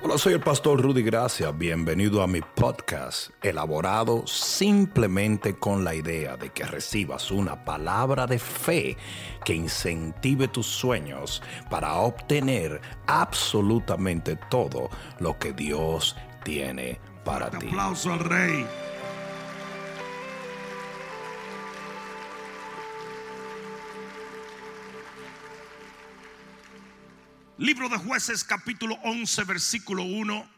Hola, soy el pastor Rudy Gracia. Bienvenido a mi podcast, elaborado simplemente con la idea de que recibas una palabra de fe que incentive tus sueños para obtener absolutamente todo lo que Dios tiene para ti. Aplauso al rey. Libro de jueces capítulo 11 versículo 1.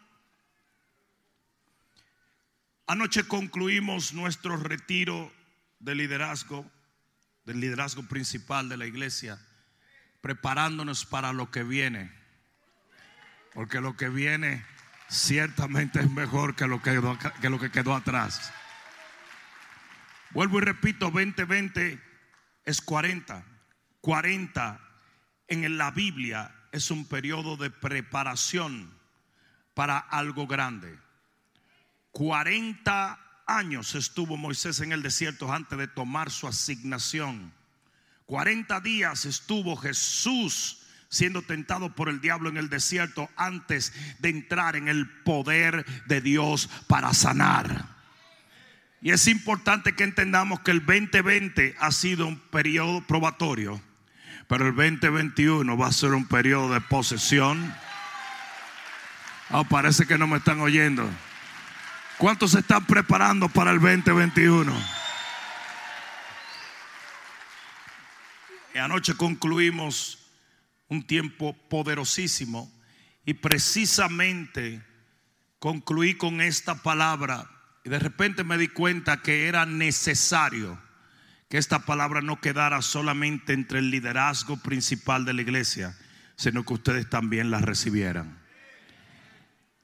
Anoche concluimos nuestro retiro de liderazgo, del liderazgo principal de la iglesia, preparándonos para lo que viene. Porque lo que viene ciertamente es mejor que lo que, que lo que quedó atrás. Vuelvo y repito, 2020 es 40. 40 en la Biblia es un periodo de preparación para algo grande. 40 años estuvo Moisés en el desierto antes de tomar su asignación. 40 días estuvo Jesús siendo tentado por el diablo en el desierto antes de entrar en el poder de Dios para sanar. Y es importante que entendamos que el 2020 ha sido un periodo probatorio, pero el 2021 va a ser un periodo de posesión. Ah, parece que no me están oyendo. ¿Cuántos se están preparando para el 2021? Y anoche concluimos un tiempo poderosísimo y precisamente concluí con esta palabra y de repente me di cuenta que era necesario que esta palabra no quedara solamente entre el liderazgo principal de la iglesia, sino que ustedes también la recibieran.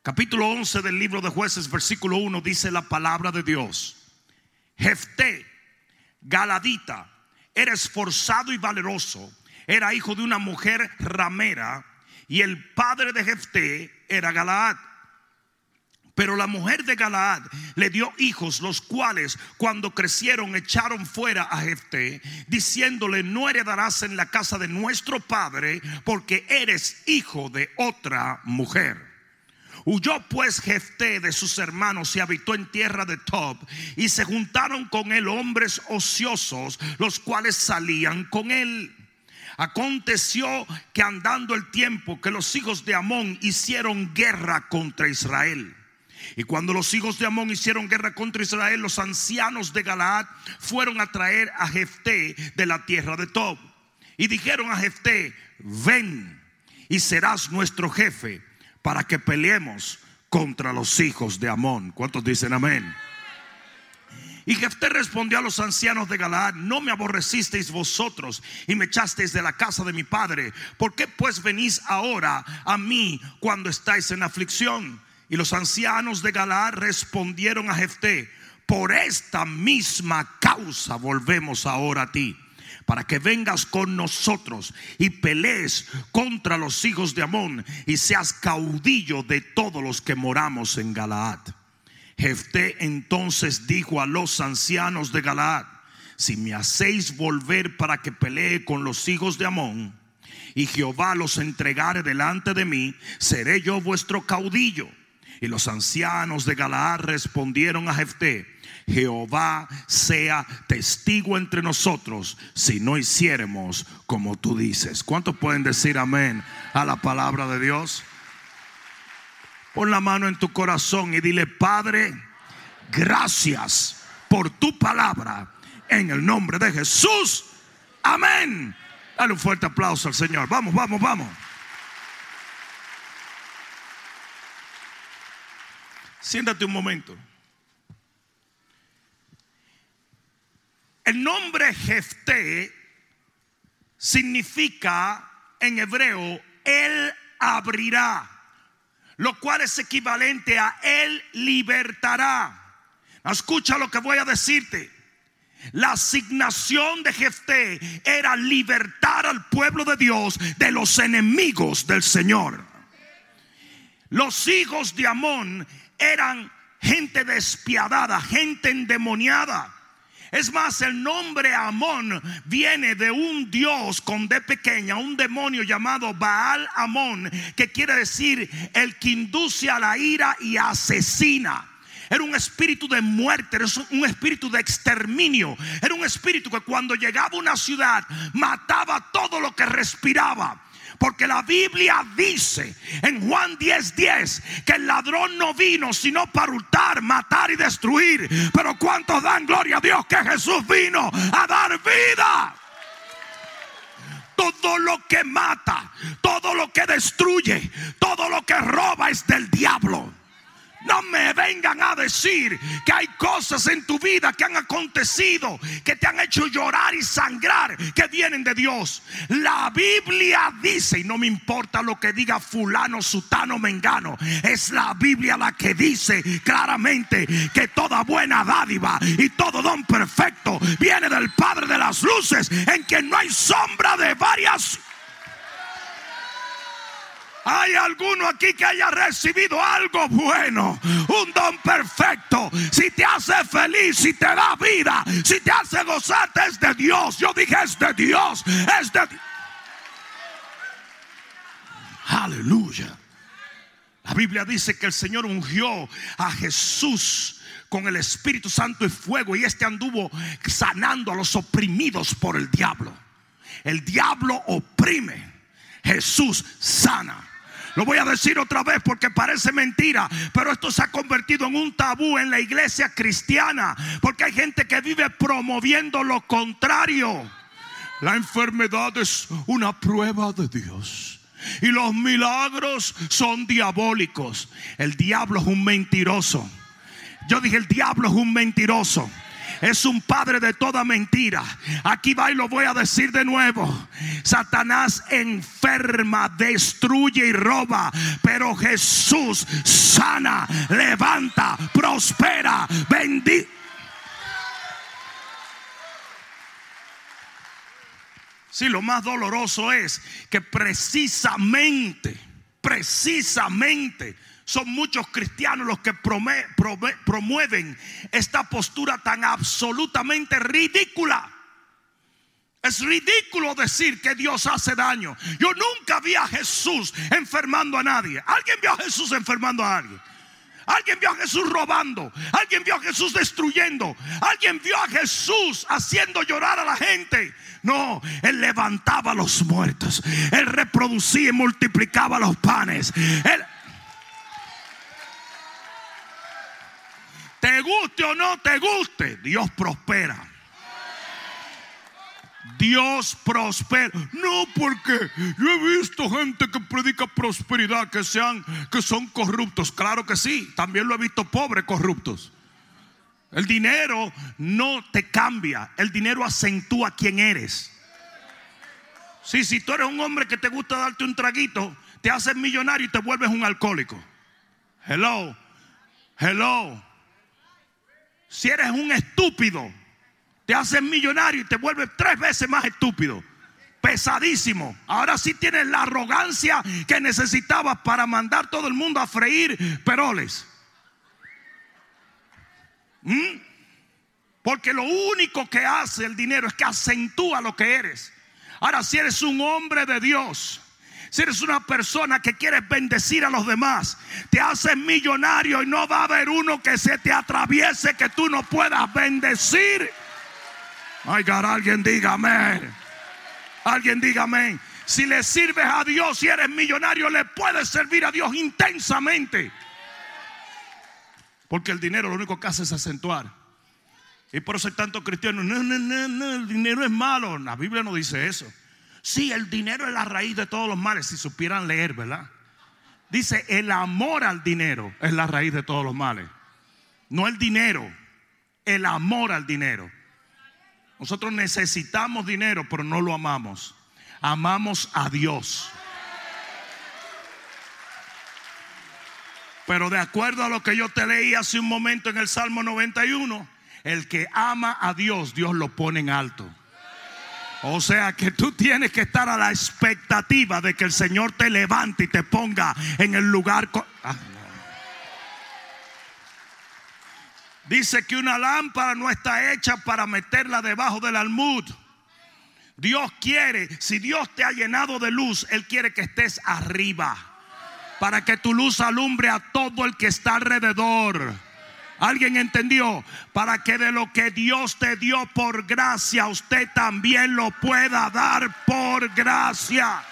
Capítulo 11 del libro de jueces, versículo 1, dice la palabra de Dios. Jefté, Galadita, era esforzado y valeroso, era hijo de una mujer ramera, y el padre de Jefté era Galaad. Pero la mujer de Galaad le dio hijos, los cuales cuando crecieron echaron fuera a Jefté, diciéndole, no heredarás en la casa de nuestro padre, porque eres hijo de otra mujer. Huyó pues Jefté de sus hermanos y habitó en tierra de Tob, y se juntaron con él hombres ociosos, los cuales salían con él. Aconteció que andando el tiempo que los hijos de Amón hicieron guerra contra Israel. Y cuando los hijos de Amón hicieron guerra contra Israel, los ancianos de Galaad fueron a traer a Jefté de la tierra de Tob. Y dijeron a Jefté, ven y serás nuestro jefe para que peleemos contra los hijos de Amón. ¿Cuántos dicen amén? Y Jefté respondió a los ancianos de Galaad, no me aborrecisteis vosotros y me echasteis de la casa de mi padre. ¿Por qué pues venís ahora a mí cuando estáis en aflicción? Y los ancianos de Galaad respondieron a Jefté, por esta misma causa volvemos ahora a ti para que vengas con nosotros y pelees contra los hijos de Amón y seas caudillo de todos los que moramos en Galaad. Jefté entonces dijo a los ancianos de Galaad, si me hacéis volver para que pelee con los hijos de Amón, y Jehová los entregare delante de mí, seré yo vuestro caudillo. Y los ancianos de Galaad respondieron a Jefté, Jehová sea testigo entre nosotros si no hiciéramos como tú dices. ¿Cuántos pueden decir amén a la palabra de Dios? Pon la mano en tu corazón y dile, Padre, gracias por tu palabra en el nombre de Jesús. Amén. Dale un fuerte aplauso al Señor. Vamos, vamos, vamos. Siéntate un momento. El nombre Jefté significa en hebreo, Él abrirá, lo cual es equivalente a Él libertará. Escucha lo que voy a decirte. La asignación de Jefté era libertar al pueblo de Dios de los enemigos del Señor. Los hijos de Amón eran gente despiadada, gente endemoniada. Es más, el nombre Amón viene de un dios con D pequeña, un demonio llamado Baal Amón, que quiere decir el que induce a la ira y asesina. Era un espíritu de muerte, era un espíritu de exterminio. Era un espíritu que cuando llegaba a una ciudad mataba todo lo que respiraba. Porque la Biblia dice en Juan 10:10 10, que el ladrón no vino sino para hurtar, matar y destruir. Pero ¿cuántos dan gloria a Dios que Jesús vino a dar vida? Todo lo que mata, todo lo que destruye, todo lo que roba es del diablo. No me vengan a decir que hay cosas en tu vida que han acontecido, que te han hecho llorar y sangrar, que vienen de Dios. La Biblia dice, y no me importa lo que diga fulano, sutano, mengano, es la Biblia la que dice claramente que toda buena dádiva y todo don perfecto viene del Padre de las Luces, en quien no hay sombra de varias hay alguno aquí que haya recibido algo bueno, un don perfecto. Si te hace feliz, si te da vida, si te hace gozarte, es de Dios. Yo dije, es de Dios, es de Dios. Aleluya. La Biblia dice que el Señor ungió a Jesús con el Espíritu Santo y fuego y este anduvo sanando a los oprimidos por el diablo. El diablo oprime, Jesús sana. Lo voy a decir otra vez porque parece mentira, pero esto se ha convertido en un tabú en la iglesia cristiana, porque hay gente que vive promoviendo lo contrario. La enfermedad es una prueba de Dios. Y los milagros son diabólicos. El diablo es un mentiroso. Yo dije, el diablo es un mentiroso es un padre de toda mentira. Aquí va y lo voy a decir de nuevo. Satanás enferma, destruye y roba, pero Jesús sana, levanta, prospera, bendice. Sí, lo más doloroso es que precisamente, precisamente son muchos cristianos los que promueven esta postura tan absolutamente ridícula. Es ridículo decir que Dios hace daño. Yo nunca vi a Jesús enfermando a nadie. ¿Alguien vio a Jesús enfermando a alguien? Alguien vio a Jesús robando. Alguien vio a Jesús destruyendo. Alguien vio a Jesús haciendo llorar a la gente. No, Él levantaba a los muertos. Él reproducía y multiplicaba los panes. Él, Te guste o no te guste, Dios prospera. Dios prospera. No porque yo he visto gente que predica prosperidad que sean que son corruptos. Claro que sí, también lo he visto pobres corruptos. El dinero no te cambia, el dinero acentúa quién eres. Sí, si tú eres un hombre que te gusta darte un traguito, te haces millonario y te vuelves un alcohólico. Hello. Hello. Si eres un estúpido, te haces millonario y te vuelves tres veces más estúpido. Pesadísimo. Ahora sí tienes la arrogancia que necesitabas para mandar todo el mundo a freír peroles. ¿Mm? Porque lo único que hace el dinero es que acentúa lo que eres. Ahora, si eres un hombre de Dios, si eres una persona que quieres bendecir a los demás, te haces millonario y no va a haber uno que se te atraviese que tú no puedas bendecir. Ay, God, alguien dígame. Alguien dígame. Si le sirves a Dios y eres millonario, le puedes servir a Dios intensamente. Porque el dinero lo único que hace es acentuar. Y por eso hay tantos cristianos. No, no, no, no, el dinero es malo. La Biblia no dice eso. Sí, el dinero es la raíz de todos los males, si supieran leer, ¿verdad? Dice, el amor al dinero es la raíz de todos los males. No el dinero, el amor al dinero. Nosotros necesitamos dinero, pero no lo amamos. Amamos a Dios. Pero de acuerdo a lo que yo te leí hace un momento en el Salmo 91, el que ama a Dios, Dios lo pone en alto. O sea que tú tienes que estar a la expectativa de que el Señor te levante y te ponga en el lugar. Ah, Dice que una lámpara no está hecha para meterla debajo del almud. Dios quiere, si Dios te ha llenado de luz, Él quiere que estés arriba. Para que tu luz alumbre a todo el que está alrededor. ¿Alguien entendió? Para que de lo que Dios te dio por gracia, usted también lo pueda dar por gracia.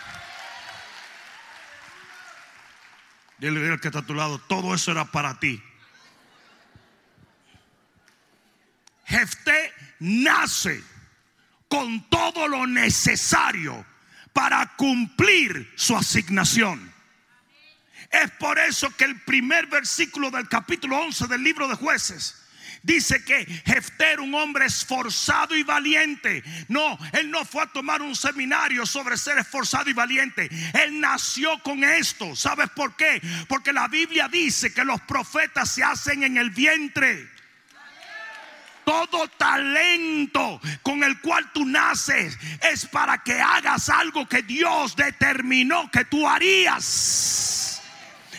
Dile al que está a tu lado, todo eso era para ti. Jefté nace con todo lo necesario para cumplir su asignación. Es por eso que el primer versículo del capítulo 11 del libro de jueces dice que Jefté era un hombre esforzado y valiente. No, él no fue a tomar un seminario sobre ser esforzado y valiente. Él nació con esto. ¿Sabes por qué? Porque la Biblia dice que los profetas se hacen en el vientre todo talento con el cual tú naces es para que hagas algo que Dios determinó que tú harías.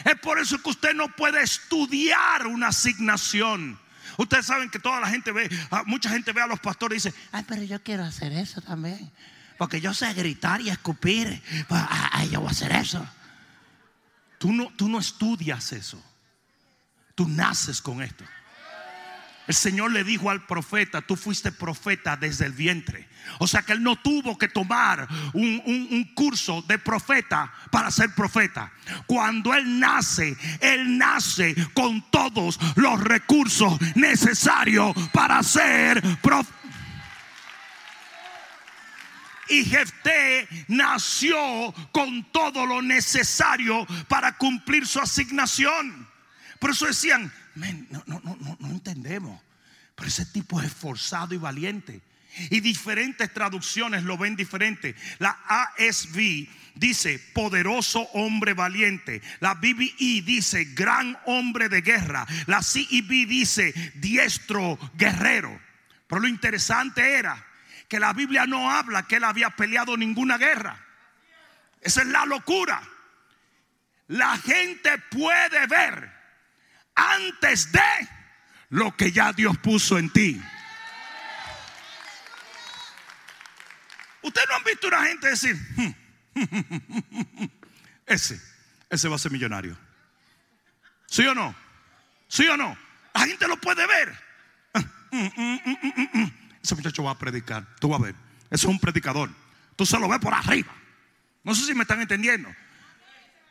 Es por eso que usted no puede estudiar una asignación. Ustedes saben que toda la gente ve, ah, mucha gente ve a los pastores y dice, ay, pero yo quiero hacer eso también. Porque yo sé gritar y escupir. Pues, ay, yo voy a hacer eso. Tú no, tú no estudias eso. Tú naces con esto. El Señor le dijo al profeta, tú fuiste profeta desde el vientre. O sea que él no tuvo que tomar un, curso de profeta para ser profeta. Cuando él nace, él nace con todos los recursos necesarios para ser profeta. Y Jefté nació con todo lo necesario para cumplir su asignación. Por eso decían, no, entendemos. Pero ese tipo es esforzado y valiente. Y diferentes traducciones lo ven diferente. La ASV dice poderoso hombre valiente. La BBI dice gran hombre de guerra. La CEB dice diestro guerrero. Pero lo interesante era que la Biblia no habla que él había peleado ninguna guerra. Esa es la locura. La gente puede ver antes de lo que ya Dios puso en ti. Ustedes no han visto una gente decir, hmm, ese, ese va a ser millonario. ¿Sí o no? ¿Sí o no? La gente lo puede ver. Ese muchacho va a predicar. Tú vas a ver. Eso es un predicador. Tú se lo ves por arriba. No sé si me están entendiendo.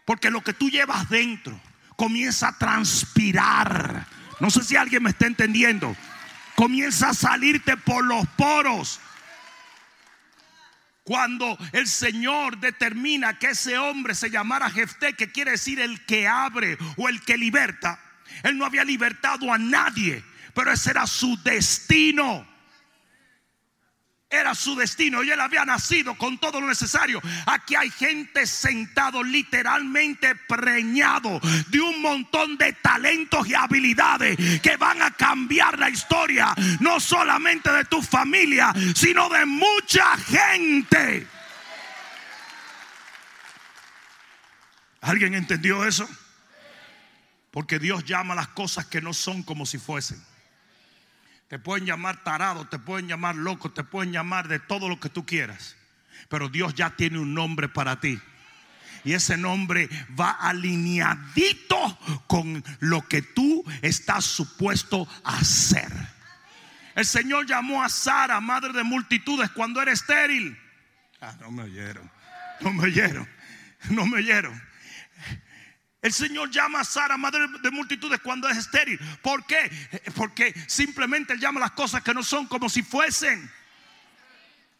Porque lo que tú llevas dentro comienza a transpirar. No sé si alguien me está entendiendo. Comienza a salirte por los poros. Cuando el Señor determina que ese hombre se llamara Jefté, que quiere decir el que abre o el que liberta, él no había libertado a nadie, pero ese era su destino era su destino y él había nacido con todo lo necesario. Aquí hay gente sentado literalmente preñado de un montón de talentos y habilidades que van a cambiar la historia, no solamente de tu familia, sino de mucha gente. ¿Alguien entendió eso? Porque Dios llama las cosas que no son como si fuesen. Te pueden llamar tarado, te pueden llamar loco, te pueden llamar de todo lo que tú quieras. Pero Dios ya tiene un nombre para ti. Y ese nombre va alineadito con lo que tú estás supuesto a hacer. El Señor llamó a Sara, madre de multitudes, cuando era estéril. Ah, no me oyeron. No me oyeron. No me oyeron. El Señor llama a Sara madre de multitudes cuando es estéril. ¿Por qué? Porque simplemente Él llama las cosas que no son como si fuesen.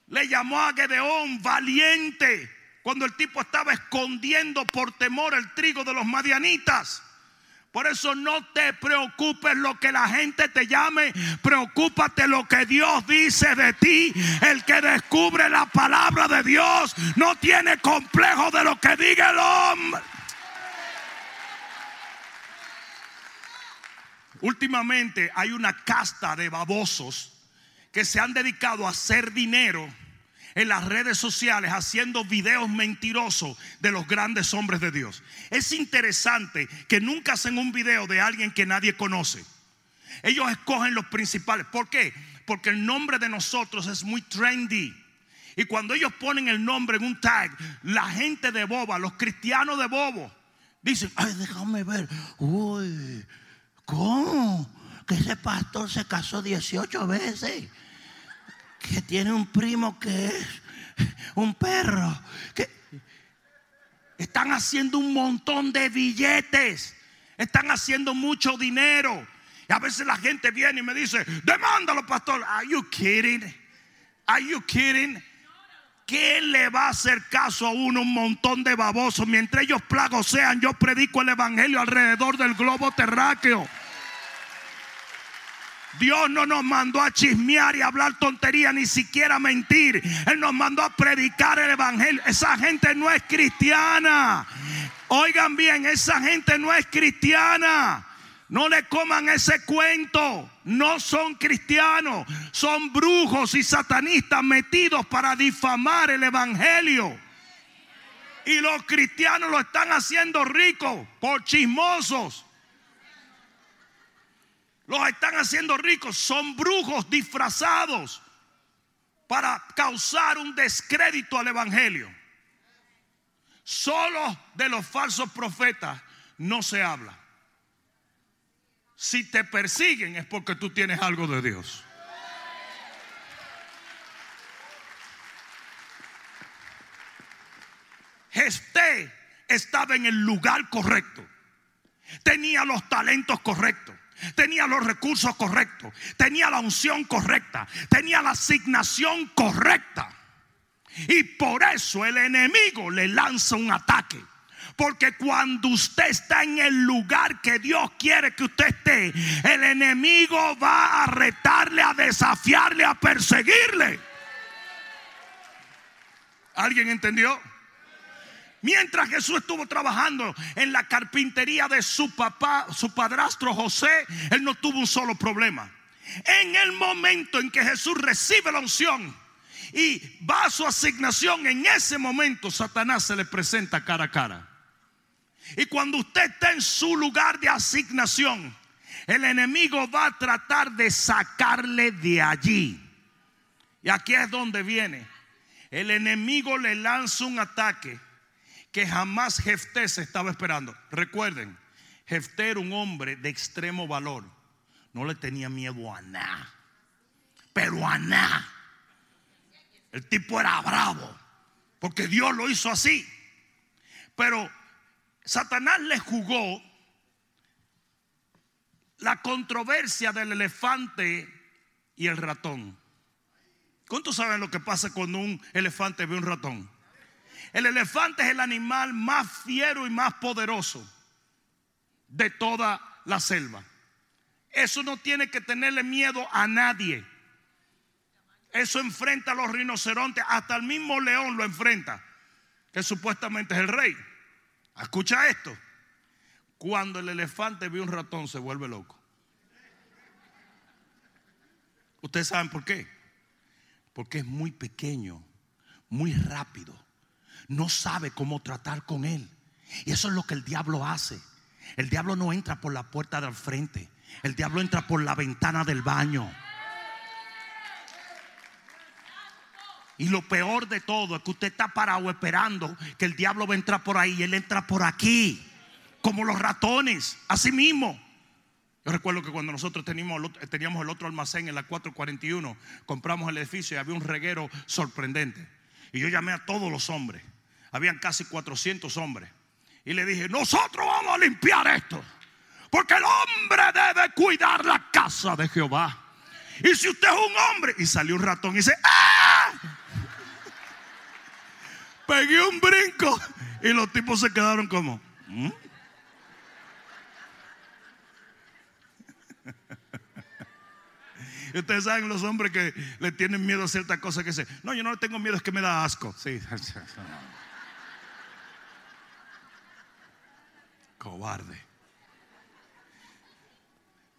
Le llamó a Gedeón valiente cuando el tipo estaba escondiendo por temor el trigo de los madianitas. Por eso no te preocupes lo que la gente te llame, preocúpate lo que Dios dice de ti. El que descubre la palabra de Dios no tiene complejo de lo que diga el hombre. Últimamente hay una casta de babosos que se han dedicado a hacer dinero en las redes sociales haciendo videos mentirosos de los grandes hombres de Dios. Es interesante que nunca hacen un video de alguien que nadie conoce. Ellos escogen los principales. ¿Por qué? Porque el nombre de nosotros es muy trendy. Y cuando ellos ponen el nombre en un tag, la gente de boba, los cristianos de bobo, dicen, ay, déjame ver. Uy, ¿cómo? Que ese pastor se casó 18 veces. Que tiene un primo que es un perro. Que están haciendo un montón de billetes. Están haciendo mucho dinero. Y a veces la gente viene y me dice, demándalo, pastor. Are you kidding? Are you kidding? ¿Quién le va a hacer caso a uno un montón de babosos? Mientras ellos plagos sean, yo predico el evangelio alrededor del globo terráqueo. Dios no nos mandó a chismear y hablar tontería, ni siquiera mentir. Él nos mandó a predicar el evangelio. Esa gente no es cristiana. Oigan bien, esa gente no es cristiana. No le coman ese cuento. No son cristianos. Son brujos y satanistas metidos para difamar el evangelio. Y los cristianos lo están haciendo ricos por chismosos. Los están haciendo ricos. Son brujos disfrazados para causar un descrédito al Evangelio. Solo de los falsos profetas no se habla. Si te persiguen es porque tú tienes algo de Dios. Jefté estaba en el lugar correcto. Tenía los talentos correctos tenía los recursos correctos, tenía la unción correcta, tenía la asignación correcta. Y por eso el enemigo le lanza un ataque. Porque cuando usted está en el lugar que Dios quiere que usted esté, el enemigo va a retarle, a desafiarle, a perseguirle. ¿Alguien entendió? Mientras Jesús estuvo trabajando en la carpintería de su papá, su padrastro José, él no tuvo un solo problema. En el momento en que Jesús recibe la unción y va a su asignación, en ese momento Satanás se le presenta cara a cara. Y cuando usted está en su lugar de asignación, el enemigo va a tratar de sacarle de allí. Y aquí es donde viene. El enemigo le lanza un ataque que jamás Jefté se estaba esperando. Recuerden, Jefté era un hombre de extremo valor. No le tenía miedo a nada. Pero a nada. El tipo era bravo. Porque Dios lo hizo así. Pero Satanás le jugó la controversia del elefante y el ratón. ¿Cuántos saben lo que pasa cuando un elefante ve un ratón? El elefante es el animal más fiero y más poderoso de toda la selva. Eso no tiene que tenerle miedo a nadie. Eso enfrenta a los rinocerontes, hasta el mismo león lo enfrenta, que supuestamente es el rey. Escucha esto. Cuando el elefante ve un ratón se vuelve loco. Ustedes saben por qué. Porque es muy pequeño, muy rápido no sabe cómo tratar con él. Y eso es lo que el diablo hace. El diablo no entra por la puerta del frente. El diablo entra por la ventana del baño. Y lo peor de todo es que usted está parado esperando que el diablo va a entrar por ahí y él entra por aquí. Como los ratones, así mismo. Yo recuerdo que cuando nosotros teníamos, el otro almacén en la 441, compramos el edificio y había un reguero sorprendente. Y yo llamé a todos los hombres habían casi 400 hombres. Y le dije, nosotros vamos a limpiar esto. Porque el hombre debe cuidar la casa de Jehová. Y si usted es un hombre, y salió un ratón y dice, ¡ah! Pegué un brinco. Y los tipos se quedaron como, ¿Mm? Ustedes saben los hombres que le tienen miedo a ciertas cosas que dicen, no, yo no le tengo miedo, es que me da asco. Sí. Cobarde.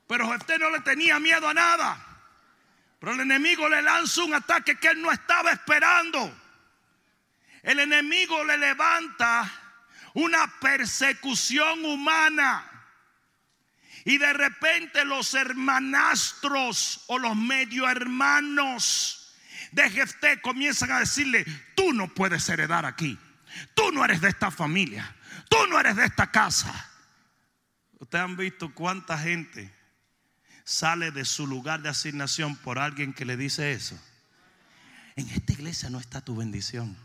Pero Jefté no le tenía miedo a nada. Pero el enemigo le lanza un ataque que él no estaba esperando. El enemigo le levanta una persecución humana. Y de repente los hermanastros o los medio hermanos de Jefté comienzan a decirle, tú no puedes heredar aquí. Tú no eres de esta familia. Tú no eres de esta casa. Ustedes han visto cuánta gente sale de su lugar de asignación por alguien que le dice eso. En esta iglesia no está tu bendición.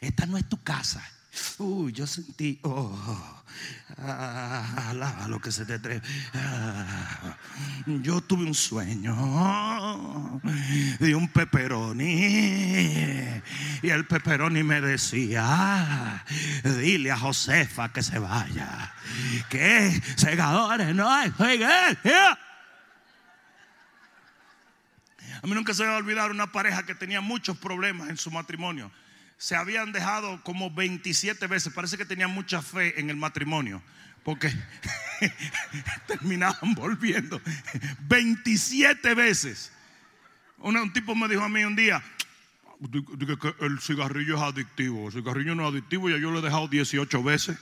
Esta no es tu casa. Uy, yo sentí, oh, ah, alaba lo que se te atreve. Ah, yo tuve un sueño de un peperoni y el peperoni me decía, dile a Josefa que se vaya, que segadores no hay. A mí nunca se me va a olvidar una pareja que tenía muchos problemas en su matrimonio. Se habían dejado como 27 veces. Parece que tenían mucha fe en el matrimonio. Porque terminaban volviendo 27 veces. Un, tipo me dijo a mí un día, el cigarrillo es adictivo. El cigarrillo no es adictivo, y yo lo he dejado 18 veces.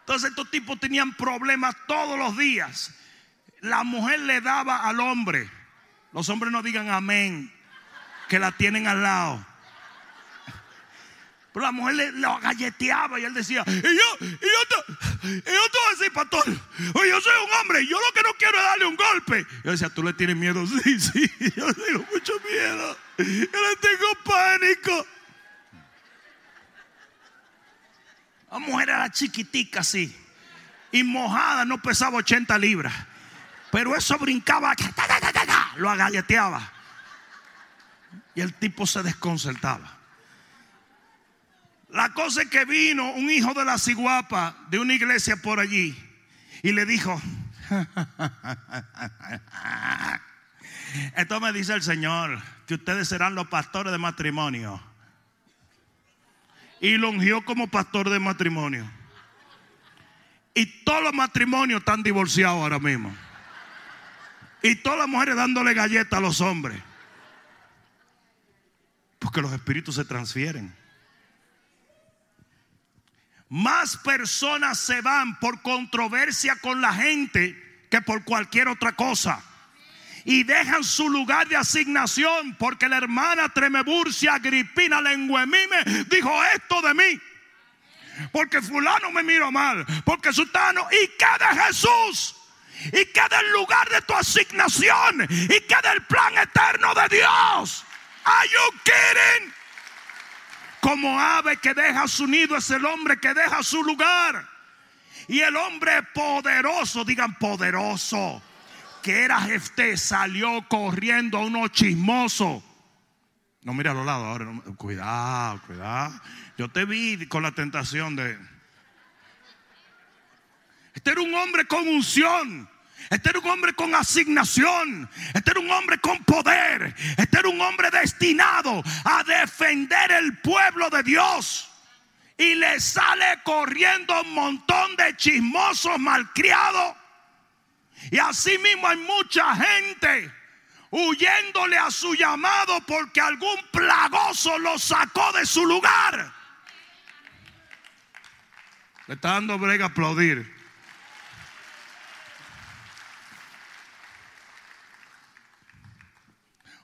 Entonces estos tipos tenían problemas todos los días la mujer le daba al hombre. Los hombres no digan amén, que la tienen al lado. Pero la mujer le lo galleteaba y él decía, y yo, y yo, te, y yo te voy a decir, yo soy un hombre yo lo que no quiero es darle un golpe. Yo decía, ¿tú le tienes miedo? Sí, sí, yo tengo mucho miedo. Yo le tengo pánico. La mujer era chiquitica así. Y mojada no pesaba 80 libras. Pero eso brincaba, lo agalleteaba. Y el tipo se desconcertaba. La cosa es que vino un hijo de la ciguapa de una iglesia por allí y le dijo, esto me dice el Señor, que ustedes serán los pastores de matrimonio. Y lo ungió como pastor de matrimonio. Y todos los matrimonios están divorciados ahora mismo. Y todas las mujeres dándole galletas a los hombres. Porque los espíritus se transfieren. Más personas se van por controversia con la gente que por cualquier otra cosa. Y dejan su lugar de asignación porque la hermana Tremeburcia Agripina Lenguemime dijo esto de mí. Porque fulano me miro mal, porque sultano y de Jesús y queda el lugar de tu asignación y queda el plan eterno de Dios. Are you kidding? Como ave que deja su nido es el hombre que deja su lugar. Y el hombre poderoso, digan poderoso, que era Jefté, salió corriendo a uno chismoso. No mira a los lados ahora, cuidado, cuidado. Yo te vi con la tentación de este era un hombre con unción. Este era un hombre con asignación. Este era un hombre con poder. Este era un hombre destinado a defender el pueblo de Dios. Y le sale corriendo un montón de chismosos malcriados. Y así mismo hay mucha gente huyéndole a su llamado porque algún plagoso lo sacó de su lugar. Le está dando brega aplaudir.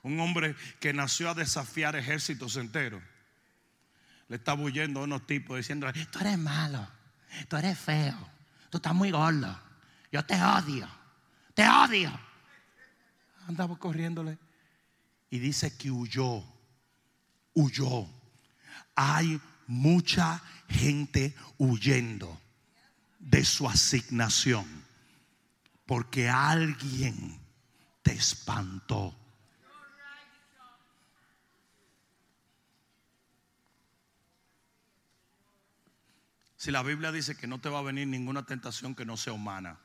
Un hombre que nació a desafiar ejércitos enteros. Le está huyendo a unos tipos diciendo, tú eres malo, tú eres feo, tú estás muy gordo, yo te odio, te odio. Andaba corriéndole y dice que huyó, huyó. Hay mucha gente huyendo de su asignación porque alguien te espantó. Si la Biblia dice que no te va a venir ninguna tentación que no sea humana.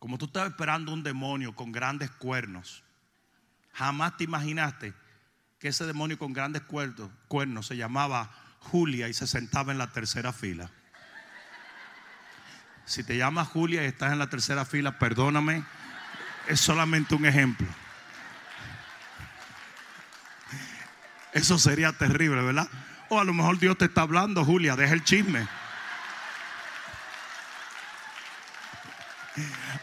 Como tú estabas esperando un demonio con grandes cuernos, jamás te imaginaste que ese demonio con grandes cuernos, cuernos se llamaba Julia y se sentaba en la tercera fila. Si te llamas Julia y estás en la tercera fila, perdóname, es solamente un ejemplo. Eso sería terrible, ¿verdad? O a lo mejor Dios te está hablando, Julia, deja el chisme.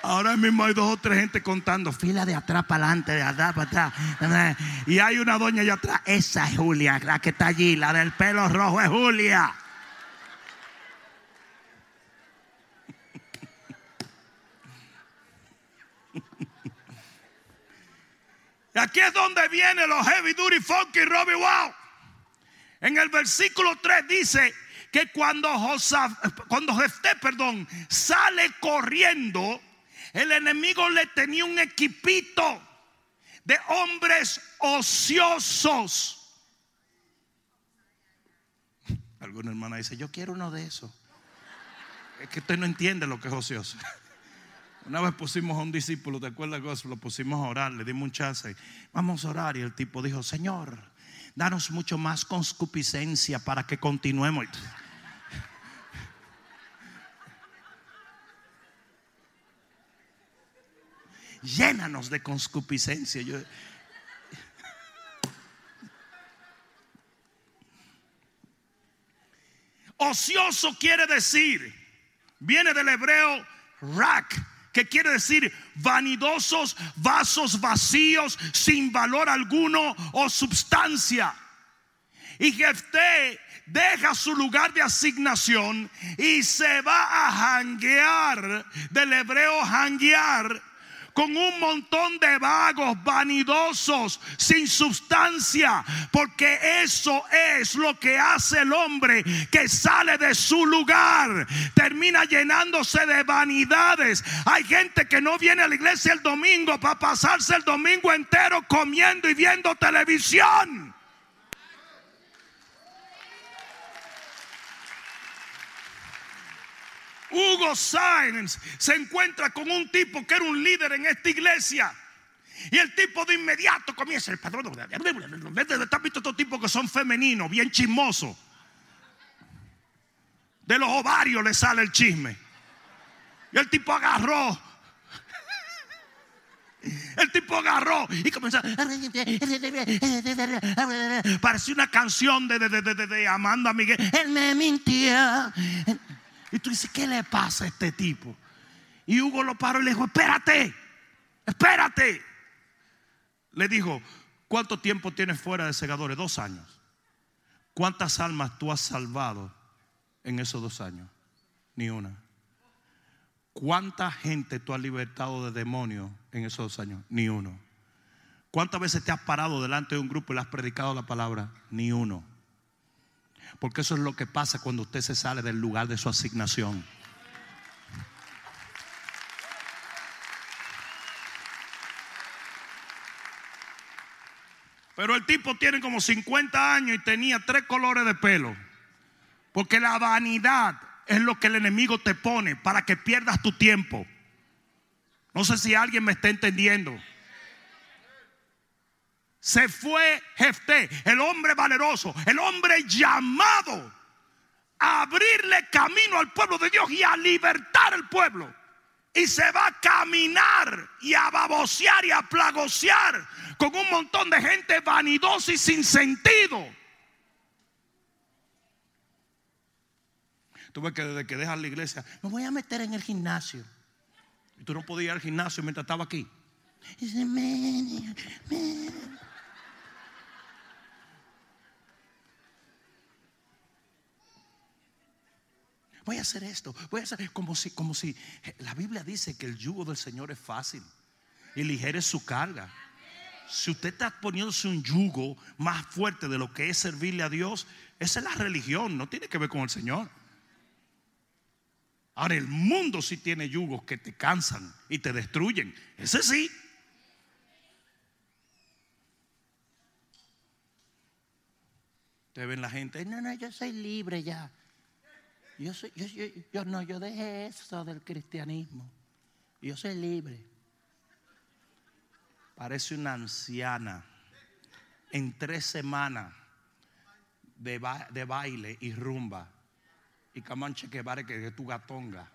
Ahora mismo hay dos o tres gente contando, fila de atrás para adelante, de atrás para atrás. Y hay una doña allá atrás, esa es Julia, la que está allí, la del pelo rojo es Julia. Y aquí es donde viene los heavy duty funky Robbie Wow. En el versículo 3 dice que cuando Josaf, cuando Jefté, perdón, sale corriendo, el enemigo le tenía un equipito de hombres ociosos. Alguna hermana dice, yo quiero uno de esos. Es que usted no entiende lo que es ocioso. Una vez pusimos a un discípulo, ¿te acuerdas? Lo pusimos a orar, le dimos un chance. Vamos a orar. Y el tipo dijo, Señor, danos mucho más conscupiscencia para que continuemos. Llénanos de conscupiscencia. Ocioso quiere decir, viene del hebreo rak, que quiere decir vanidosos, vasos vacíos, sin valor alguno o substancia. Y Jefté deja su lugar de asignación y se va a janguear, del hebreo janguear, con un montón de vagos, vanidosos, sin sustancia, porque eso es lo que hace el hombre que sale de su lugar, termina llenándose de vanidades. Hay gente que no viene a la iglesia el domingo para pasarse el domingo entero comiendo y viendo televisión. Hugo Sáenz se encuentra con un tipo que era un líder en esta iglesia. Y el tipo de inmediato comienza el padrón. ¿Estás visto estos tipos que son femeninos, bien chismosos? De los ovarios le sale el chisme. Y el tipo agarró. El tipo agarró y comenzó. Parecía una canción de, de, de, de Amanda Miguel. Él me mintió. Y tú dices, ¿qué le pasa a este tipo? Y Hugo lo paró y le dijo, espérate, espérate. Le dijo, ¿cuánto tiempo tienes fuera de segadores? Dos años. ¿Cuántas almas tú has salvado en esos dos años? Ni una. ¿Cuánta gente tú has libertado de demonios en esos dos años? Ni uno. ¿Cuántas veces te has parado delante de un grupo y le has predicado la palabra? Ni uno. Porque eso es lo que pasa cuando usted se sale del lugar de su asignación. Pero el tipo tiene como 50 años y tenía tres colores de pelo. Porque la vanidad es lo que el enemigo te pone para que pierdas tu tiempo. No sé si alguien me está entendiendo se fue Jefté, el hombre valeroso, el hombre llamado a abrirle camino al pueblo de Dios y a libertar al pueblo. Y se va a caminar y a babosear y a plagosear con un montón de gente vanidosa y sin sentido. Tú ves que desde que dejas la iglesia, me voy a meter en el gimnasio. Y tú no podías ir al gimnasio mientras estaba aquí. Dice, voy a hacer esto, voy a hacer como si, como si la Biblia dice que el yugo del Señor es fácil y ligera es su carga. Si usted está poniéndose un yugo más fuerte de lo que es servirle a Dios, esa es la religión, no tiene que ver con el Señor. Ahora el mundo sí tiene yugos que te cansan y te destruyen. Ese sí. Te ven la gente, no, no, yo soy libre ya. Yo, soy, yo, no, yo dejé eso del cristianismo. Yo soy libre. Parece una anciana en tres semanas de, de baile y rumba. Y camanche que vale que tu gatonga.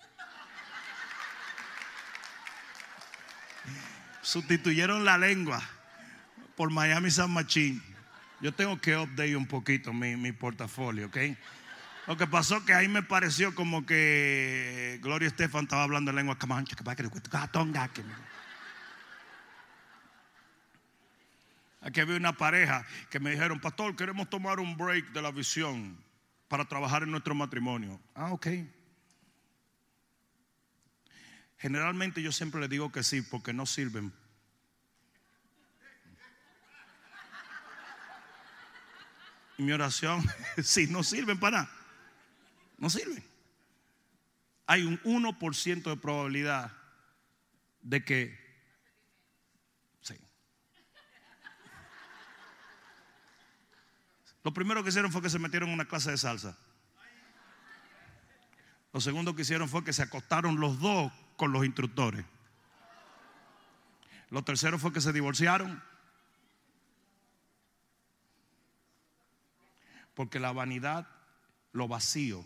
Sustituyeron la lengua por Miami San Machín. Yo tengo que update un poquito mi, mi portafolio, ¿ok? Lo que pasó que ahí me pareció como que Gloria Estefan estaba hablando en lengua camancha. Aquí había una pareja que me dijeron, pastor, queremos tomar un break de la visión para trabajar en nuestro matrimonio. Ah, ok. Generalmente yo siempre le digo que sí porque no sirven. Y mi oración, sí, no sirven para nada. No sirven. Hay un 1% de probabilidad de que sí. Lo primero que hicieron fue que se metieron en una clase de salsa. Lo segundo que hicieron fue que se acostaron los dos con los instructores. Lo tercero fue que se divorciaron. Porque la vanidad, lo vacío,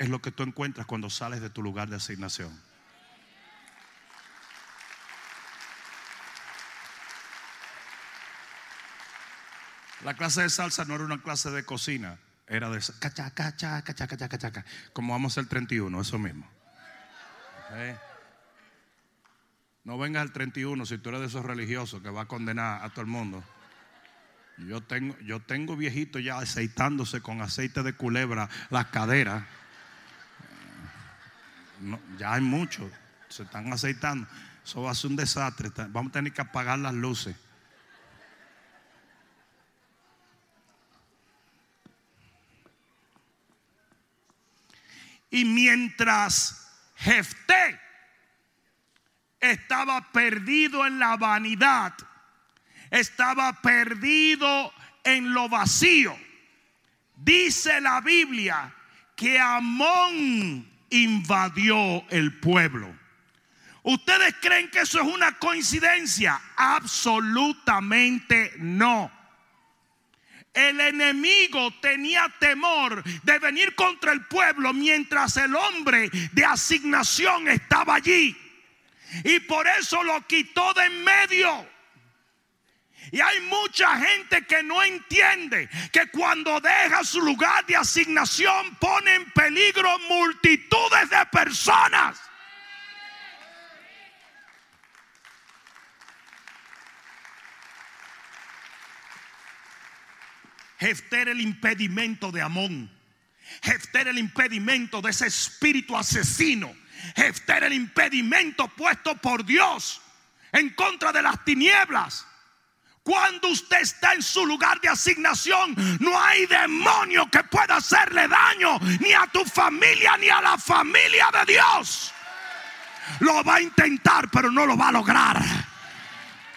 es lo que tú encuentras cuando sales de tu lugar de asignación. La clase de salsa no era una clase de cocina, era de cacha, cacha, cacha, cacha, cacha, como vamos el 31, eso mismo. No vengas al 31 si tú eres de esos religiosos que va a condenar a todo el mundo. Yo tengo, yo tengo viejitos ya aceitándose con aceite de culebra las caderas. Ya hay muchos, se están aceitando. Eso va a ser un desastre. Vamos a tener que apagar las luces. Y mientras Jefté estaba perdido en la vanidad, estaba perdido en lo vacío. Dice la Biblia que Amón invadió el pueblo. ¿Ustedes creen que eso es una coincidencia? Absolutamente no. El enemigo tenía temor de venir contra el pueblo mientras el hombre de asignación estaba allí. Y por eso lo quitó de en medio. Y hay mucha gente que no entiende que cuando deja su lugar de asignación pone en peligro multitudes de personas. Jefter el impedimento de Amón. Jefter el impedimento de ese espíritu asesino. Jefter el impedimento puesto por Dios en contra de las tinieblas. Cuando usted está en su lugar de asignación, no hay demonio que pueda hacerle daño ni a tu familia ni a la familia de Dios. Lo va a intentar, pero no lo va a lograr.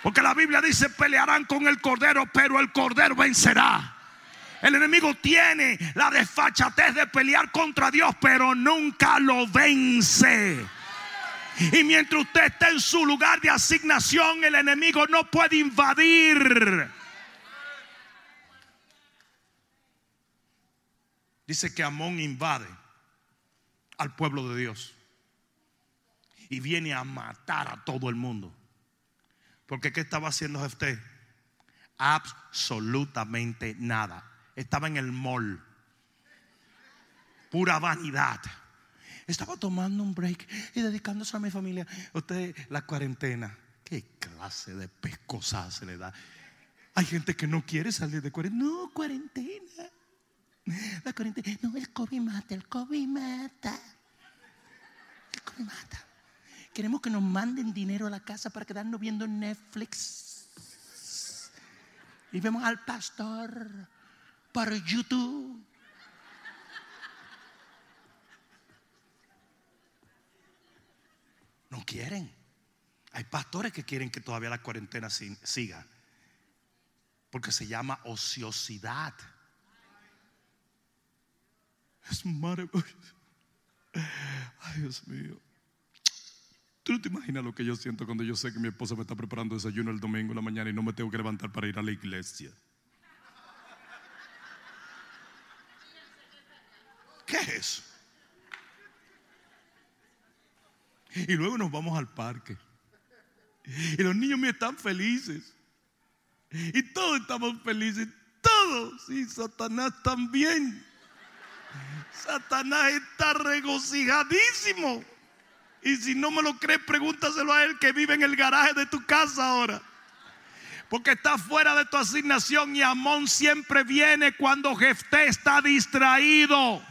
Porque la Biblia dice, pelearán con el cordero, pero el cordero vencerá. El enemigo tiene la desfachatez de pelear contra Dios, pero nunca lo vence. Y mientras usted está en su lugar de asignación, el enemigo no puede invadir. Dice que Amón invade al pueblo de Dios y viene a matar a todo el mundo. Porque ¿qué estaba haciendo usted? Absolutamente nada estaba en el mall. Pura vanidad. Estaba tomando un break y dedicándose a mi familia. Usted, la cuarentena. ¿Qué clase de pescosa se le da? Hay gente que no quiere salir de cuarentena. No, cuarentena. La cuarentena. No, el COVID mata, el COVID mata. El COVID mata. Queremos que nos manden dinero a la casa para quedarnos viendo Netflix. Y vemos al pastor para YouTube. No quieren. Hay pastores que quieren que todavía la cuarentena siga. Porque se llama ociosidad. Es maravilloso. Ay, Dios mío. Tú no te imaginas lo que yo siento cuando yo sé que mi esposa me está preparando desayuno el domingo en la mañana y no me tengo que levantar para ir a la iglesia. ¿Qué es eso? Y luego nos vamos al parque. Y los niños míos están felices. Y todos estamos felices. Todos. Y Satanás también. Satanás está regocijadísimo. Y si no me lo crees, pregúntaselo a él que vive en el garaje de tu casa ahora. Porque está fuera de tu asignación y Amón siempre viene cuando Jefté está distraído.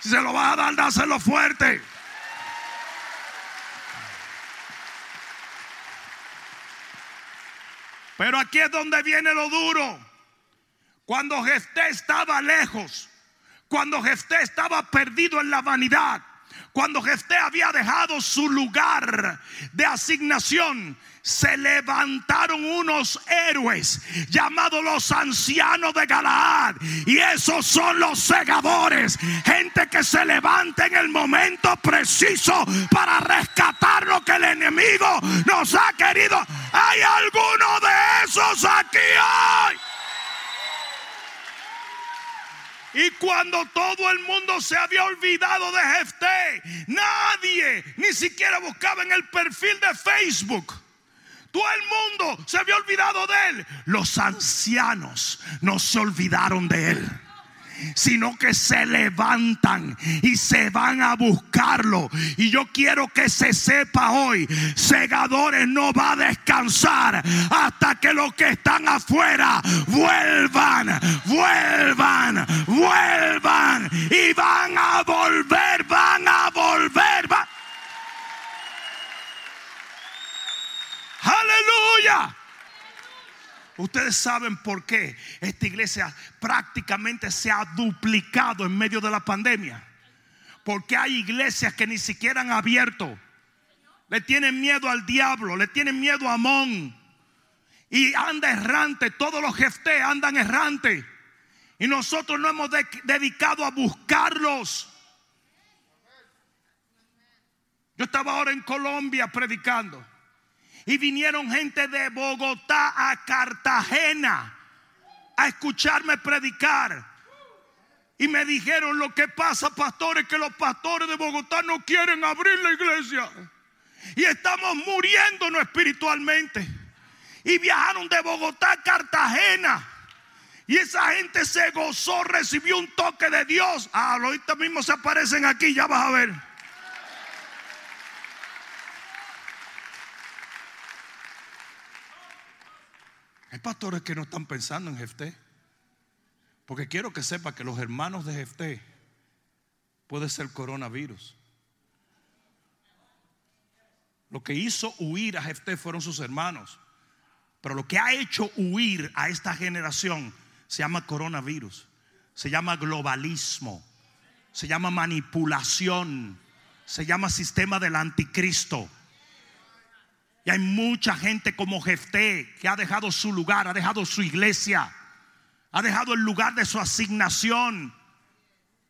Si se lo vas a dar, dáselo fuerte. Pero aquí es donde viene lo duro. Cuando Jefté estaba lejos, cuando Jefté estaba perdido en la vanidad, cuando Jefté había dejado su lugar de asignación, se levantaron unos héroes llamados los ancianos de Galaad. Y esos son los segadores. Gente que se levanta en el momento preciso para rescatar lo que el enemigo nos ha querido. ¿Hay alguno de esos aquí hoy? Y cuando todo el mundo se había olvidado de Jefté, nadie ni siquiera buscaba en el perfil de Facebook. Todo el mundo se había olvidado de él. Los ancianos no se olvidaron de él sino que se levantan y se van a buscarlo. Y yo quiero que se sepa hoy, segadores no va a descansar hasta que los que están afuera vuelvan, vuelvan, vuelvan y van a volver, van a volver. Aleluya. Ustedes saben por qué esta iglesia prácticamente se ha duplicado en medio de la pandemia. Porque hay iglesias que ni siquiera han abierto. Le tienen miedo al diablo, le tienen miedo a Amón. Y anda errante, todos los jeftes andan errante. Y nosotros no hemos dedicado a buscarlos. Yo estaba ahora en Colombia predicando. Y vinieron gente de Bogotá a Cartagena a escucharme predicar. Y me dijeron, lo que pasa, pastores, que los pastores de Bogotá no quieren abrir la iglesia. Y estamos muriéndonos espiritualmente. Y viajaron de Bogotá a Cartagena. Y esa gente se gozó, recibió un toque de Dios. Ah, ahorita mismo se aparecen aquí, ya vas a ver. Hay pastores que no están pensando en Jefté. Porque quiero que sepa que los hermanos de Jefté puede ser coronavirus. Lo que hizo huir a Jefté fueron sus hermanos. Pero lo que ha hecho huir a esta generación se llama coronavirus. Se llama globalismo. Se llama manipulación. Se llama sistema del anticristo. Y hay mucha gente como Jefté que ha dejado su lugar, ha dejado su iglesia, ha dejado el lugar de su asignación.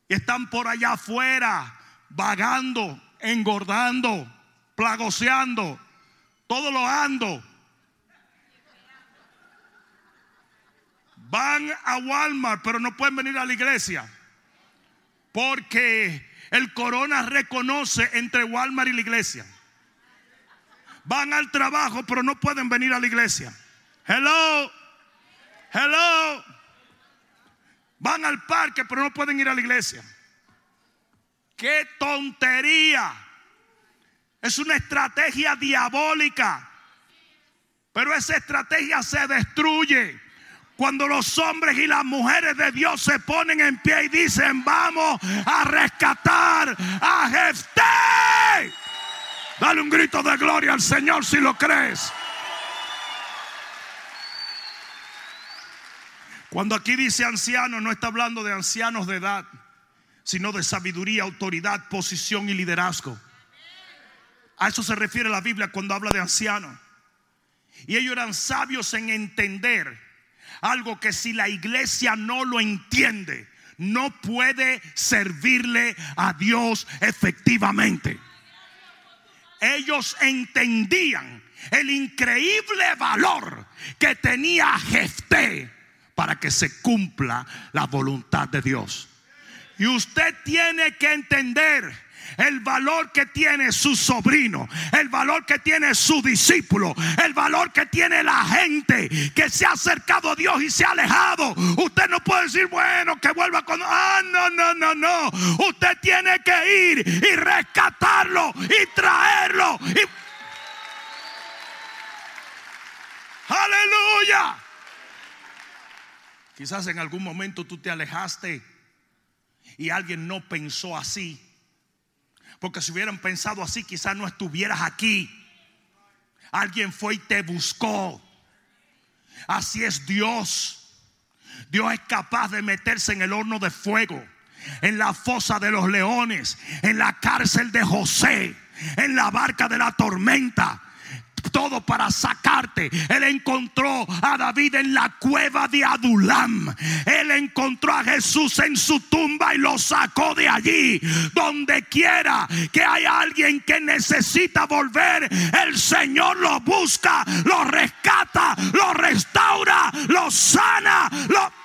Y están por allá afuera, vagando, engordando, plagoseando, todo lo ando. Van a Walmart, pero no pueden venir a la iglesia. Porque el corona reconoce entre Walmart y la iglesia. Van al trabajo, pero no pueden venir a la iglesia. Hello. Hello. Van al parque, pero no pueden ir a la iglesia. Qué tontería. Es una estrategia diabólica. Pero esa estrategia se destruye cuando los hombres y las mujeres de Dios se ponen en pie y dicen, vamos a rescatar a Jefté. Dale un grito de gloria al Señor si lo crees. Cuando aquí dice anciano, no está hablando de ancianos de edad, sino de sabiduría, autoridad, posición y liderazgo. A eso se refiere la Biblia cuando habla de ancianos. Y ellos eran sabios en entender algo que si la iglesia no lo entiende, no puede servirle a Dios efectivamente ellos entendían el increíble valor que tenía Jefté para que se cumpla la voluntad de Dios. Y usted tiene que entender el valor que tiene su sobrino, el valor que tiene su discípulo, el valor que tiene la gente que se ha acercado a Dios y se ha alejado. Usted no puede decir, bueno, que vuelva con... Ah, no, no, no, no. Usted tiene que ir y rescatarlo y traerlo. Y... Aleluya. Quizás en algún momento tú te alejaste y alguien no pensó así. Porque si hubieran pensado así, quizás no estuvieras aquí. Alguien fue y te buscó. Así es Dios. Dios es capaz de meterse en el horno de fuego, en la fosa de los leones, en la cárcel de José, en la barca de la tormenta todo para sacarte. Él encontró a David en la cueva de Adulam. Él encontró a Jesús en su tumba y lo sacó de allí. Donde quiera que haya alguien que necesita volver, el Señor lo busca, lo rescata, lo restaura, lo sana, lo...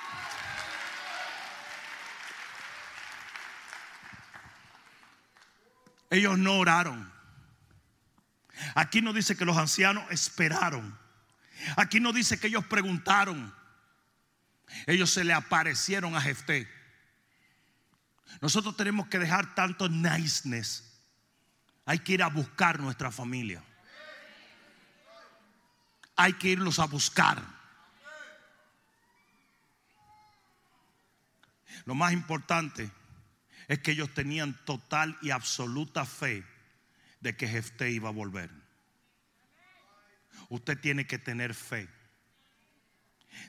Ellos no oraron. Aquí no dice que los ancianos esperaron. Aquí no dice que ellos preguntaron. Ellos se le aparecieron a Jefté. Nosotros tenemos que dejar tanto niceness. Hay que ir a buscar nuestra familia. Hay que irlos a buscar. Lo más importante es que ellos tenían total y absoluta fe de que Jefté iba a volver. Usted tiene que tener fe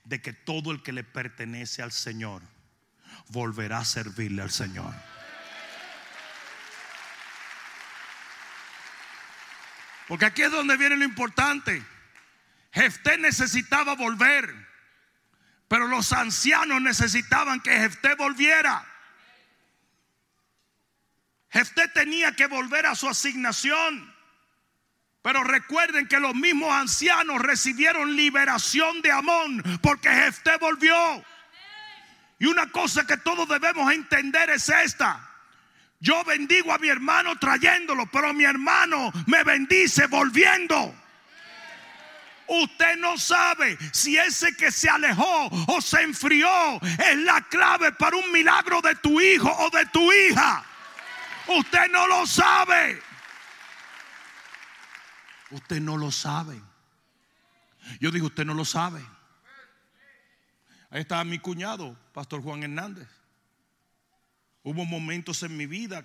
de que todo el que le pertenece al Señor volverá a servirle al Señor. Porque aquí es donde viene lo importante. Jefté necesitaba volver, pero los ancianos necesitaban que Jefté volviera. Jefté tenía que volver a su asignación. Pero recuerden que los mismos ancianos recibieron liberación de Amón porque Jefté volvió. Y una cosa que todos debemos entender es esta. Yo bendigo a mi hermano trayéndolo, pero mi hermano me bendice volviendo. Usted no sabe si ese que se alejó o se enfrió es la clave para un milagro de tu hijo o de tu hija. Usted no lo sabe. Usted no lo sabe. Yo digo, usted no lo sabe. Ahí estaba mi cuñado, Pastor Juan Hernández. Hubo momentos en mi vida